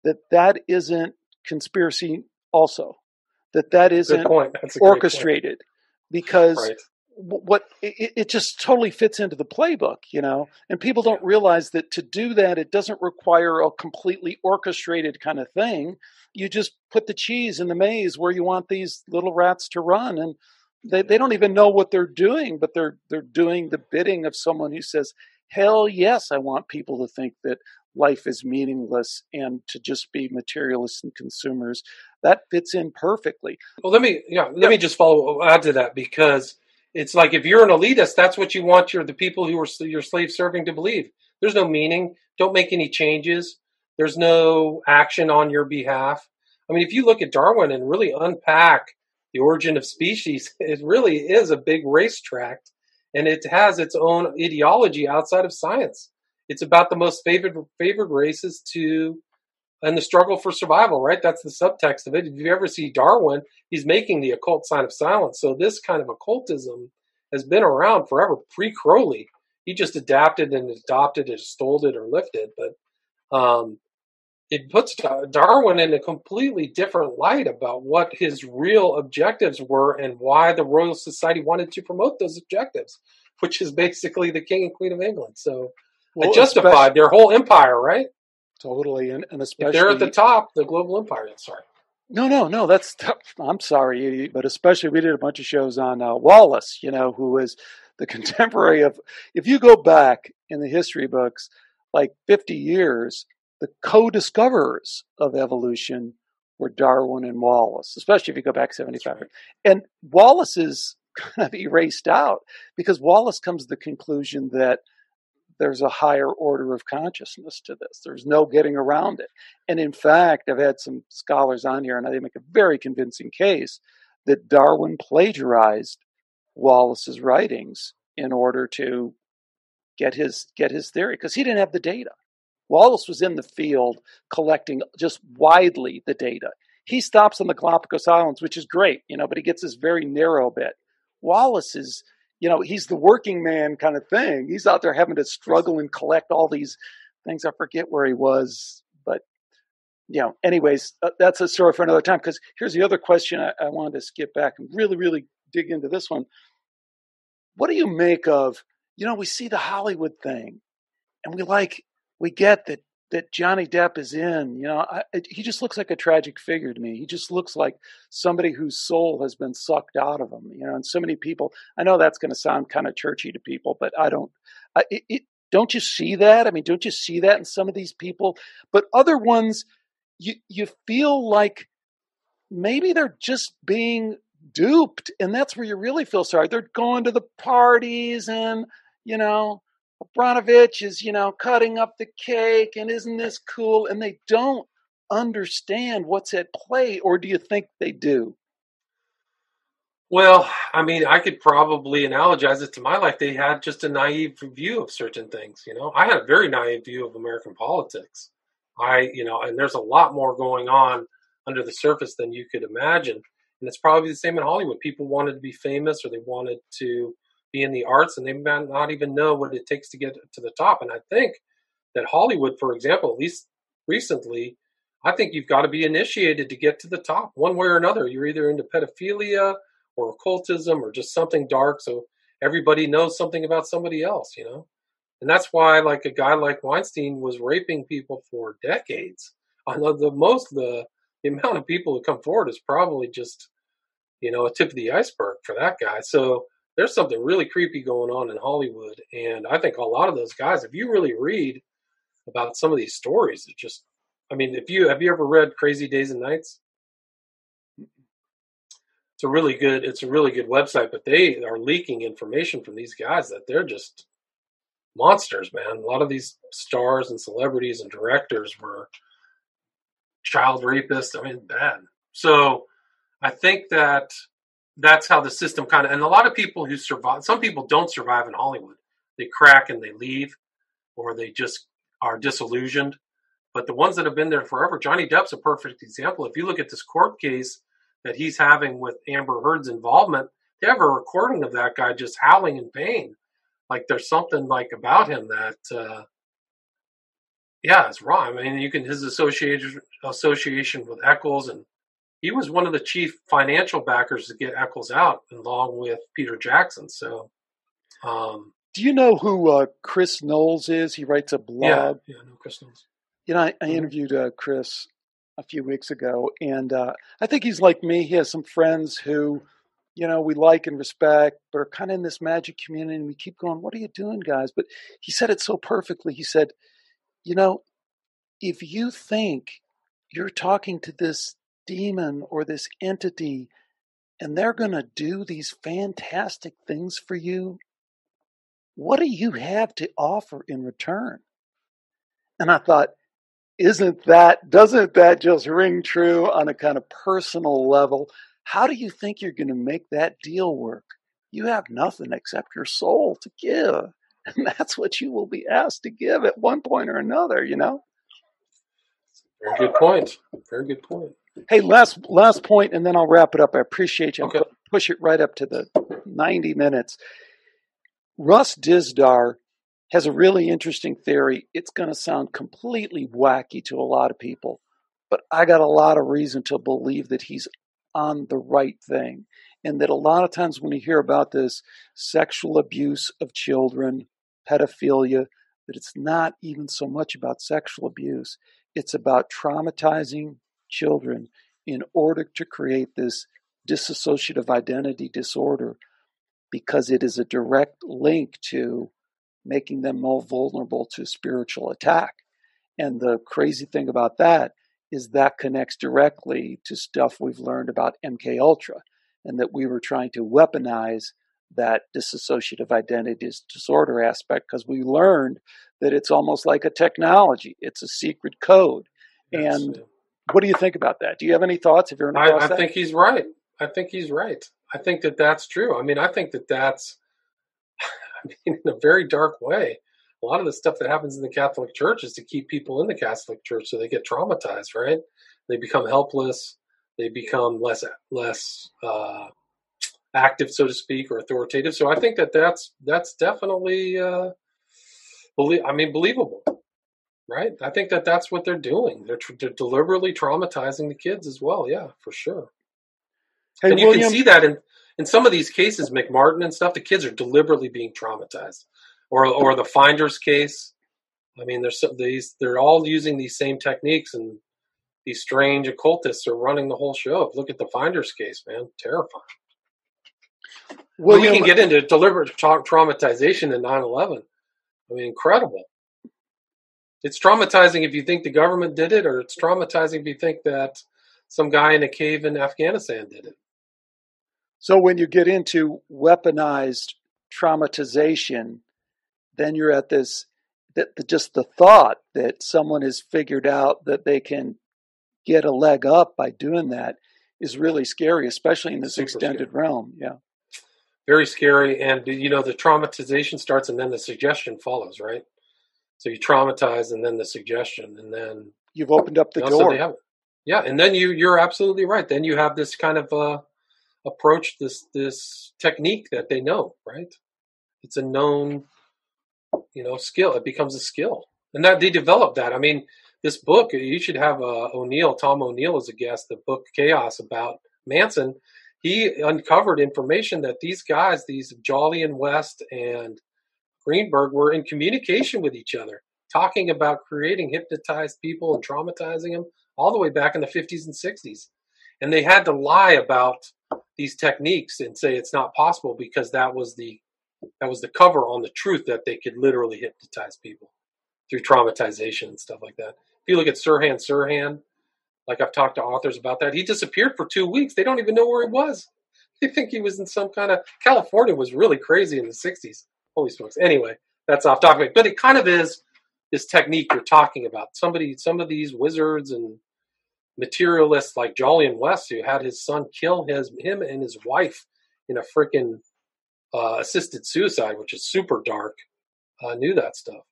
that that isn't conspiracy. Also, that that isn't orchestrated, because right. what it, it, just totally fits into the playbook, you know. And people don't realize that to do that, it doesn't require a completely orchestrated kind of thing. You just put the cheese in the maze where you want these little rats to run, and they, they don't even know what they're doing, but they're they're doing the bidding of someone who says, "Hell yes, I want people to think that life is meaningless and to just be materialists and consumers." That fits in perfectly. Well, let me yeah, let yeah. me just follow add to that because it's like if you're an elitist, that's what you want your the people who are your slave serving to believe. There's no meaning. Don't make any changes. There's no action on your behalf. I mean, if you look at Darwin and really unpack the origin of species, *laughs* it really is a big racetrack, and it has its own ideology outside of science. It's about the most favored favored races to and the struggle for survival, right? That's the subtext of it. If you ever see Darwin, he's making the occult sign of silence. So this kind of occultism has been around forever, pre Crowley. He just adapted and adopted and stole it, or lifted. But um, it puts Darwin in a completely different light about what his real objectives were and why the Royal Society wanted to promote those objectives, which is basically the King and Queen of England. So well, it justified their whole empire, right? Totally, and, and especially if they're at the top, the global empire. Sorry. No, no, no. That's *laughs* I'm sorry, but especially we did a bunch of shows on uh, Wallace. You know, who was the *laughs* contemporary of. If you go back in the history books, like 50 years, the co-discoverers of evolution were Darwin and Wallace, especially if you go back 75. Right. And Wallace is *laughs* kind of erased out because Wallace comes to the conclusion that there's a higher order of consciousness to this. There's no getting around it. And in fact, I've had some scholars on here, and they make a very convincing case that Darwin plagiarized Wallace's writings in order to get his get his theory because he didn't have the data. Wallace was in the field collecting just widely the data. He stops on the Galapagos Islands, which is great, you know, but he gets this very narrow bit. Wallace is you know, he's the working man kind of thing. He's out there having to struggle and collect all these things. I forget where he was, but you know, anyways, uh, that's a story for another time. Because here's the other question I, I wanted to skip back and really, really dig into this one. What do you make of, you know, we see the Hollywood thing and we like, we get that that Johnny Depp is in. You know, I, he just looks like a tragic figure to me. He just looks like somebody whose soul has been sucked out of him. You know, and so many people. I know that's going to sound kind of churchy to people, but I don't. I, it, it, don't you see that? I mean, don't you see that in some of these people? But other ones, you you feel like maybe they're just being duped, and that's where you really feel sorry. They're going to the parties and you know Abramovich is, you know, cutting up the cake and isn't this cool? And they don't understand what's at play, or do you think they do? Well, I mean, I could probably analogize it to my life. They had just a naive view of certain things. You know, I had a very naive view of American politics. I, you know, and there's a lot more going on under the surface than you could imagine. And it's probably the same in Hollywood. People wanted to be famous or they wanted to be in the arts and they might not even know what it takes to get to the top. And I think that Hollywood, for example, at least recently, I think you've got to be initiated to get to the top one way or another. You're either into pedophilia or occultism or just something dark. So everybody knows something about somebody else, you know? And that's why, like, a guy like Weinstein was raping people for decades. I know the most, the, the amount of people who come forward is probably just, you know, a tip of the iceberg for that guy. So there's something really creepy going on in Hollywood. And I think a lot of those guys, if you really read about some of these stories, it just, I mean, if you have you ever read Crazy Days and Nights? It's a really good, it's a really good website, but they are leaking information from these guys that they're just monsters, man. A lot of these stars and celebrities and directors were child rapists. I mean, bad. So I think that that's how the system kind of and a lot of people who survive some people don't survive in hollywood. They crack and they leave or they just are disillusioned. But the ones that have been there forever johnny depp's a perfect example. If you look at this court case that he's having with amber heard's involvement they have a recording of that guy just howling in pain. Like there's something like about him that uh yeah it's wrong i mean you can his association association with echols and he was one of the chief financial backers to get Echols out, along with Peter Jackson. So, um, do you know who uh, Chris Knowles is? He writes a blog. Yeah, yeah, I know Chris Knowles. You know, I, I mm-hmm. interviewed uh, Chris a few weeks ago, and uh, I think he's like me. He has some friends who, you know, we like and respect, but are kind of in this magic community, and we keep going, "What are you doing, guys?" But he said it so perfectly. He said, "You know, if you think you're talking to this demon or this entity, and they're going to do these fantastic things for you, what do you have to offer in return?" And I thought, isn't that, doesn't that just ring true on a kind of personal level? How do you think you're going to make that deal work? You have nothing except your soul to give. *laughs* And that's what you will be asked to give at one point or another, you know? Very good point. Very good point. Hey, last last point, and then I'll wrap it up. I appreciate you. Okay. Push it right up to the 90 minutes. Russ Dizdar has a really interesting theory. It's going to sound completely wacky to a lot of people, but I got a lot of reason to believe that he's on the right thing. And that a lot of times when you hear about this sexual abuse of children, pedophilia, that it's not even so much about sexual abuse, it's about traumatizing children in order to create this dissociative identity disorder because it is a direct link to making them more vulnerable to spiritual attack. And the crazy thing about that is that connects directly to stuff we've learned about MK Ultra and that we were trying to weaponize that dissociative identity disorder aspect because we learned that it's almost like a technology. It's a secret code. Yes. And what do you think about that? Do you have any thoughts? If you're, I, I think he's right. I think he's right. I think that that's true. I mean, I think that that's *laughs* I mean, in a very dark way. A lot of the stuff that happens in the Catholic Church is to keep people in the Catholic Church so they get traumatized, right? They become helpless. They become less less uh, active, so to speak, or authoritative. So I think that that's that's definitely, uh, belie- I mean, believable, right? I think that that's what they're doing. They're, tr- they're deliberately traumatizing the kids as well. Yeah, for sure. Hey, and you William, can see that in in some of these cases, McMartin and stuff, the kids are deliberately being traumatized, or or the Finders case. I mean, there's these they're all using these same techniques, and these strange occultists are running the whole show. Look at the Finders case, man, terrifying. Well, we can get into deliberate tra- traumatization in 9/11. I mean, incredible. It's traumatizing if you think the government did it, or it's traumatizing if you think that some guy in a cave in Afghanistan did it. So when you get into weaponized traumatization, then you're at this that just the thought that someone has figured out that they can get a leg up by doing that is really scary, especially in this Super extended scary. realm. Yeah. Very scary. And, you know, the traumatization starts and then the suggestion follows, right? So you traumatize and then the suggestion and then you've opened up the door. Yeah. And then you, you're absolutely right. Then you have this kind of, uh, approach this this technique that they know, right? It's a known, you know, skill. It becomes a skill, and that they develop that. I mean, this book you should have uh, O'Neill, Tom O'Neill, as a guest. The book Chaos about Manson. He uncovered information that these guys, these Jolly and West and Greenberg, were in communication with each other, talking about creating hypnotized people and traumatizing them all the way back in the 50s and 60s. And they had to lie about these techniques and say it's not possible because that was the that was the cover on the truth that they could literally hypnotize people through traumatization and stuff like that. If you look at Sirhan Sirhan, like I've talked to authors about that, he disappeared for two weeks. They don't even know where he was. *laughs* They think he was in some kind of California was really crazy in the '60s. Holy smokes! Anyway, that's off topic, but it kind of is this technique you're talking about. Somebody, some of these wizards and materialists like Jolyon West, who had his son kill his him and his wife in a freaking uh, assisted suicide, which is super dark, uh, knew that stuff.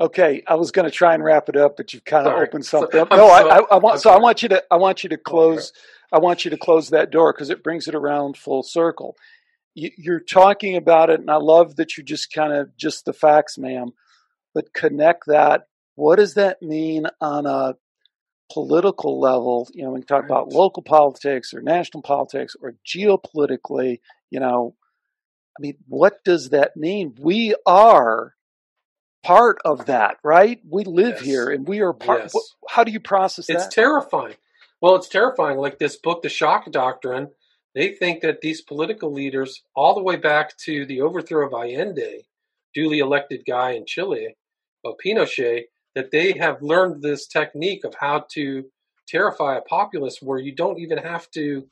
Okay, I was going to try and wrap it up, but you've kind of sorry. opened something *laughs* up. No, I, I, I, want so I want you to I want you to close I want you to close that door because it brings it around full circle. You, you're talking about it, and I love that you just kind of just the facts, ma'am. But connect that. What does that mean on a political level, you know, when you talk about local politics or national politics or geopolitically, you know, I mean, what does that mean? We are part of that, right? We live Yes. here and we are part. Yes. How do you process It's that? It's terrifying. Well, it's terrifying. Like this book, The Shock Doctrine, they think that these political leaders, all the way back to the overthrow of Allende, duly elected guy in Chile, of Pinochet, that they have learned this technique of how to terrify a populace where you don't even have to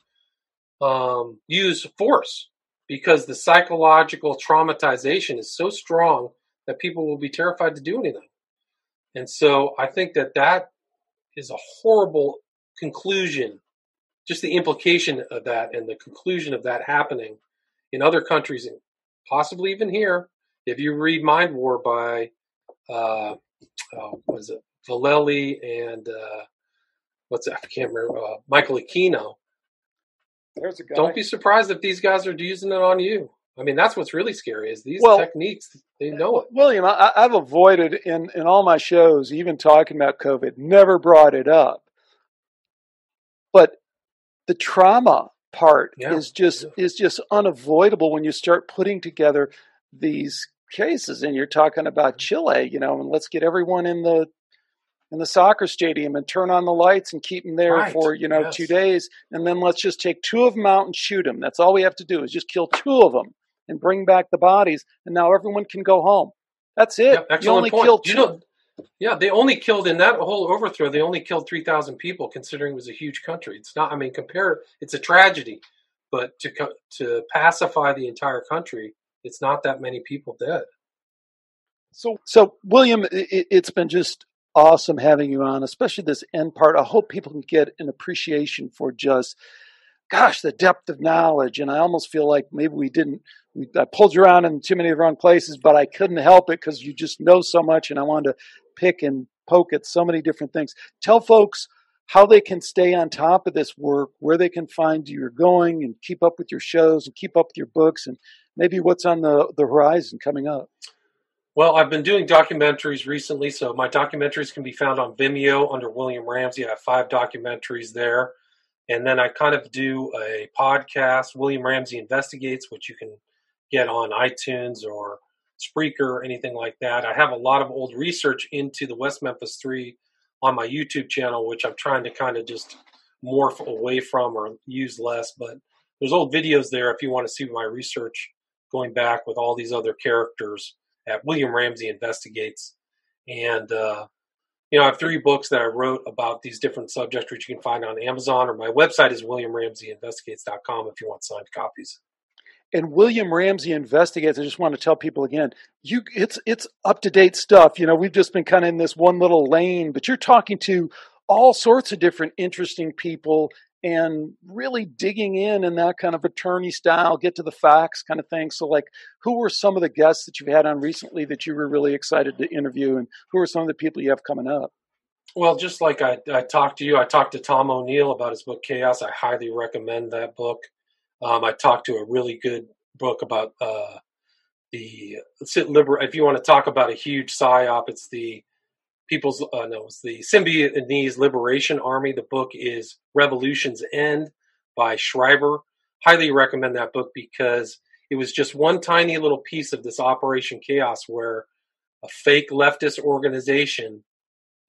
um, use force because the psychological traumatization is so strong that people will be terrified to do anything. And so I think that that is a horrible conclusion. Just the implication of that and the conclusion of that happening in other countries, and possibly even here. If you read Mind War by, uh, oh, what is it, Vallely and uh, what's that? I can't remember. Uh, Michael Aquino. There's a guy. Don't be surprised if these guys are using it on you. I mean, that's what's really scary is these Well- techniques. They know it. William, I, I've avoided in, in all my shows, even talking about COVID, never brought it up. But the trauma part Yeah, is just yeah. is just unavoidable when you start putting together these cases. And you're talking about mm-hmm. Chile, you know, and let's get everyone in the in the soccer stadium and turn on the lights and keep them there Right, for you know yes. two days, and then let's just take two of them out and shoot them. That's all we have to do is just kill two of them and bring back the bodies, and now everyone can go home. That's it. Yeah, you only point. killed two. You know, yeah, they only killed in that whole overthrow. They only killed three thousand people, considering it was a huge country. It's not. I mean, compare. It's a tragedy, but to to pacify the entire country, it's not that many people dead. So, so William, it, it's been just awesome having you on, especially this end part. I hope people can get an appreciation for just, gosh, the depth of knowledge. And I almost feel like maybe we didn't. We, I pulled you around in too many wrong places, but I couldn't help it because you just know so much, and I wanted to pick and poke at so many different things. Tell folks how they can stay on top of this work, where they can find you're going, and keep up with your shows, and keep up with your books, and maybe what's on the the horizon coming up. Well, I've been doing documentaries recently, so my documentaries can be found on Vimeo under William Ramsey. I have five documentaries there. And then I kind of do a podcast, William Ramsey Investigates, which you can get on iTunes or Spreaker, or anything like that. I have a lot of old research into the West Memphis Three on my YouTube channel, which I'm trying to kind of just morph away from or use less. But there's old videos there if you want to see my research going back with all these other characters at William Ramsey Investigates. And, uh, you know, I have three books that I wrote about these different subjects, which you can find on Amazon, or my website is williamramseyinvestigates.com if you want signed copies. And William Ramsey investigates. I just want to tell people again, you it's it's up to date stuff. You know, we've just been kind of in this one little lane, but you're talking to all sorts of different interesting people and really digging in in that kind of attorney style, get to the facts kind of thing. So, like, who were some of the guests that you've had on recently that you were really excited to interview, and who are some of the people you have coming up? Well, just like I, I talked to you, I talked to Tom O'Neill about his book Chaos. I highly recommend that book. Um, I talked to a really good book about uh, the liber. If you want to talk about a huge psyop, it's the People's uh, no, it's the Symbionese Liberation Army. The book is Revolution's End by Schreiber. Highly recommend that book because it was just one tiny little piece of this Operation Chaos where a fake leftist organization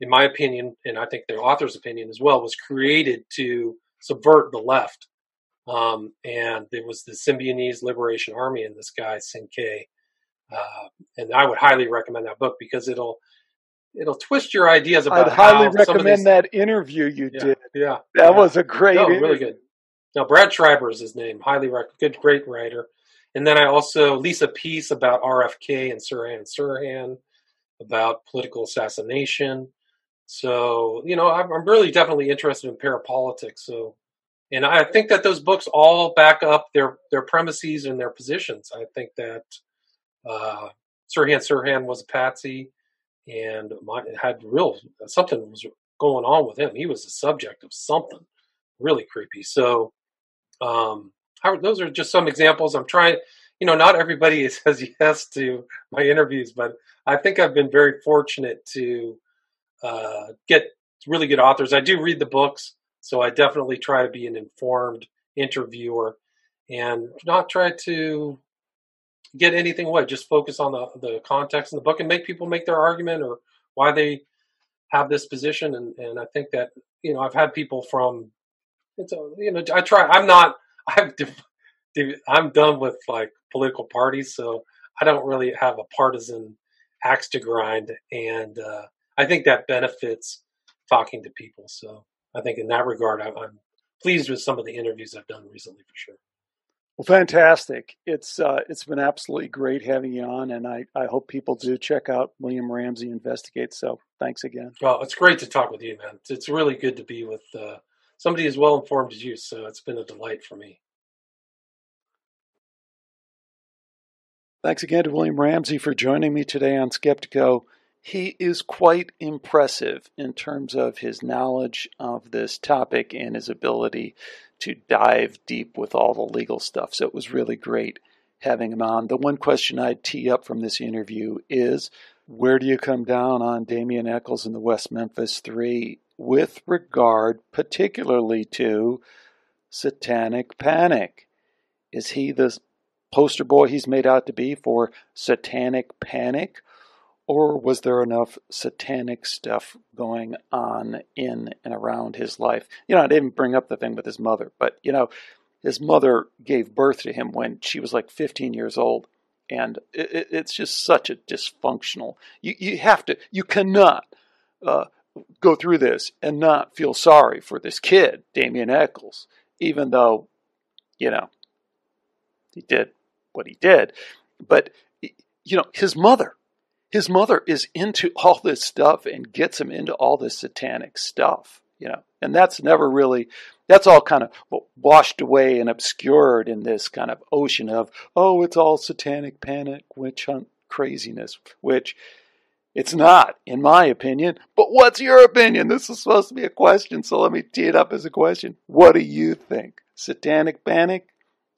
in my opinion, and I think the author's opinion as well, was created to subvert the left. Um, and there was the Symbionese Liberation Army and this guy Sinkay. Uh, and I would highly recommend that book because it'll it'll twist your ideas about I'd highly how some of recommend these- that interview you Yeah, did. yeah, That yeah. was a great, interview. really good. Now, Brad Schreiber is his name. Highly rec- good, great writer. And then I also Lisa Pease about RFK and Sirhan Sirhan about political assassination. So you know, I'm, I'm really definitely interested in parapolitics. So, and I think that those books all back up their their premises and their positions. I think that uh, Sirhan Sirhan was a patsy and had real something was going on with him. He was the subject of something really creepy. So, um, those are just some examples. I'm trying, you know, not everybody *laughs* says yes to my interviews, but I think I've been very fortunate to uh, get really good authors. I do read the books, so I definitely try to be an informed interviewer and not try to get anything away. Just focus on the the context in the book and make people make their argument or why they have this position. And and I think that you know I've had people from it's a you know I try I'm not *laughs* I've I'm done with like political parties, so I don't really have a partisan axe to grind, and uh, I think that benefits talking to people. So I think in that regard, I'm, I'm pleased with some of the interviews I've done recently for sure. Well, fantastic! It's uh, it's been absolutely great having you on, and I, I hope people do check out William Ramsey Investigate. So thanks again. Well, it's great to talk with you, man. It's, it's really good to be with uh, somebody as well informed as you. So it's been a delight for me. Thanks again to William Ramsey for joining me today on Skeptiko. He is quite impressive in terms of his knowledge of this topic and his ability to dive deep with all the legal stuff. So it was really great having him on. The one question I'd tee up from this interview is where do you come down on Damien Echols and the West Memphis Three with regard particularly to satanic panic? Is he the poster boy he's made out to be for satanic panic? Or was there enough satanic stuff going on in and around his life? You know, I didn't bring up the thing with his mother, but, you know, his mother gave birth to him when she was like 15 years old. And it, it's just such a dysfunctional. You, you have to, you cannot uh, go through this and not feel sorry for this kid, Damien Echols, even though, you know, he did what he did. But, you know, his mother, his mother is into *laughs* all this stuff and gets him into all this satanic stuff, you know, and that's never really, that's all kind of washed away and obscured in this kind of ocean of, oh, it's all satanic panic, witch hunt craziness, which it's not, in my opinion. But what's your opinion? This is supposed to be a question, so let me tee it up as a question. What do you think? Satanic panic?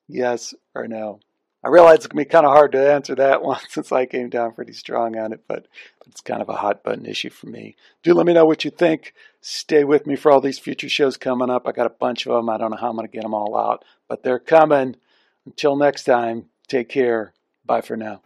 Yes or no? I realize it's going to be kind of hard to answer that *laughs* one since I came down pretty strong on it, but it's kind of a hot button issue for me. Do let me know what you think. Stay with me for all these future shows coming up. I got a bunch of them. I don't know how I'm going to get them all out, but they're coming. Until next time, take care. Bye for now.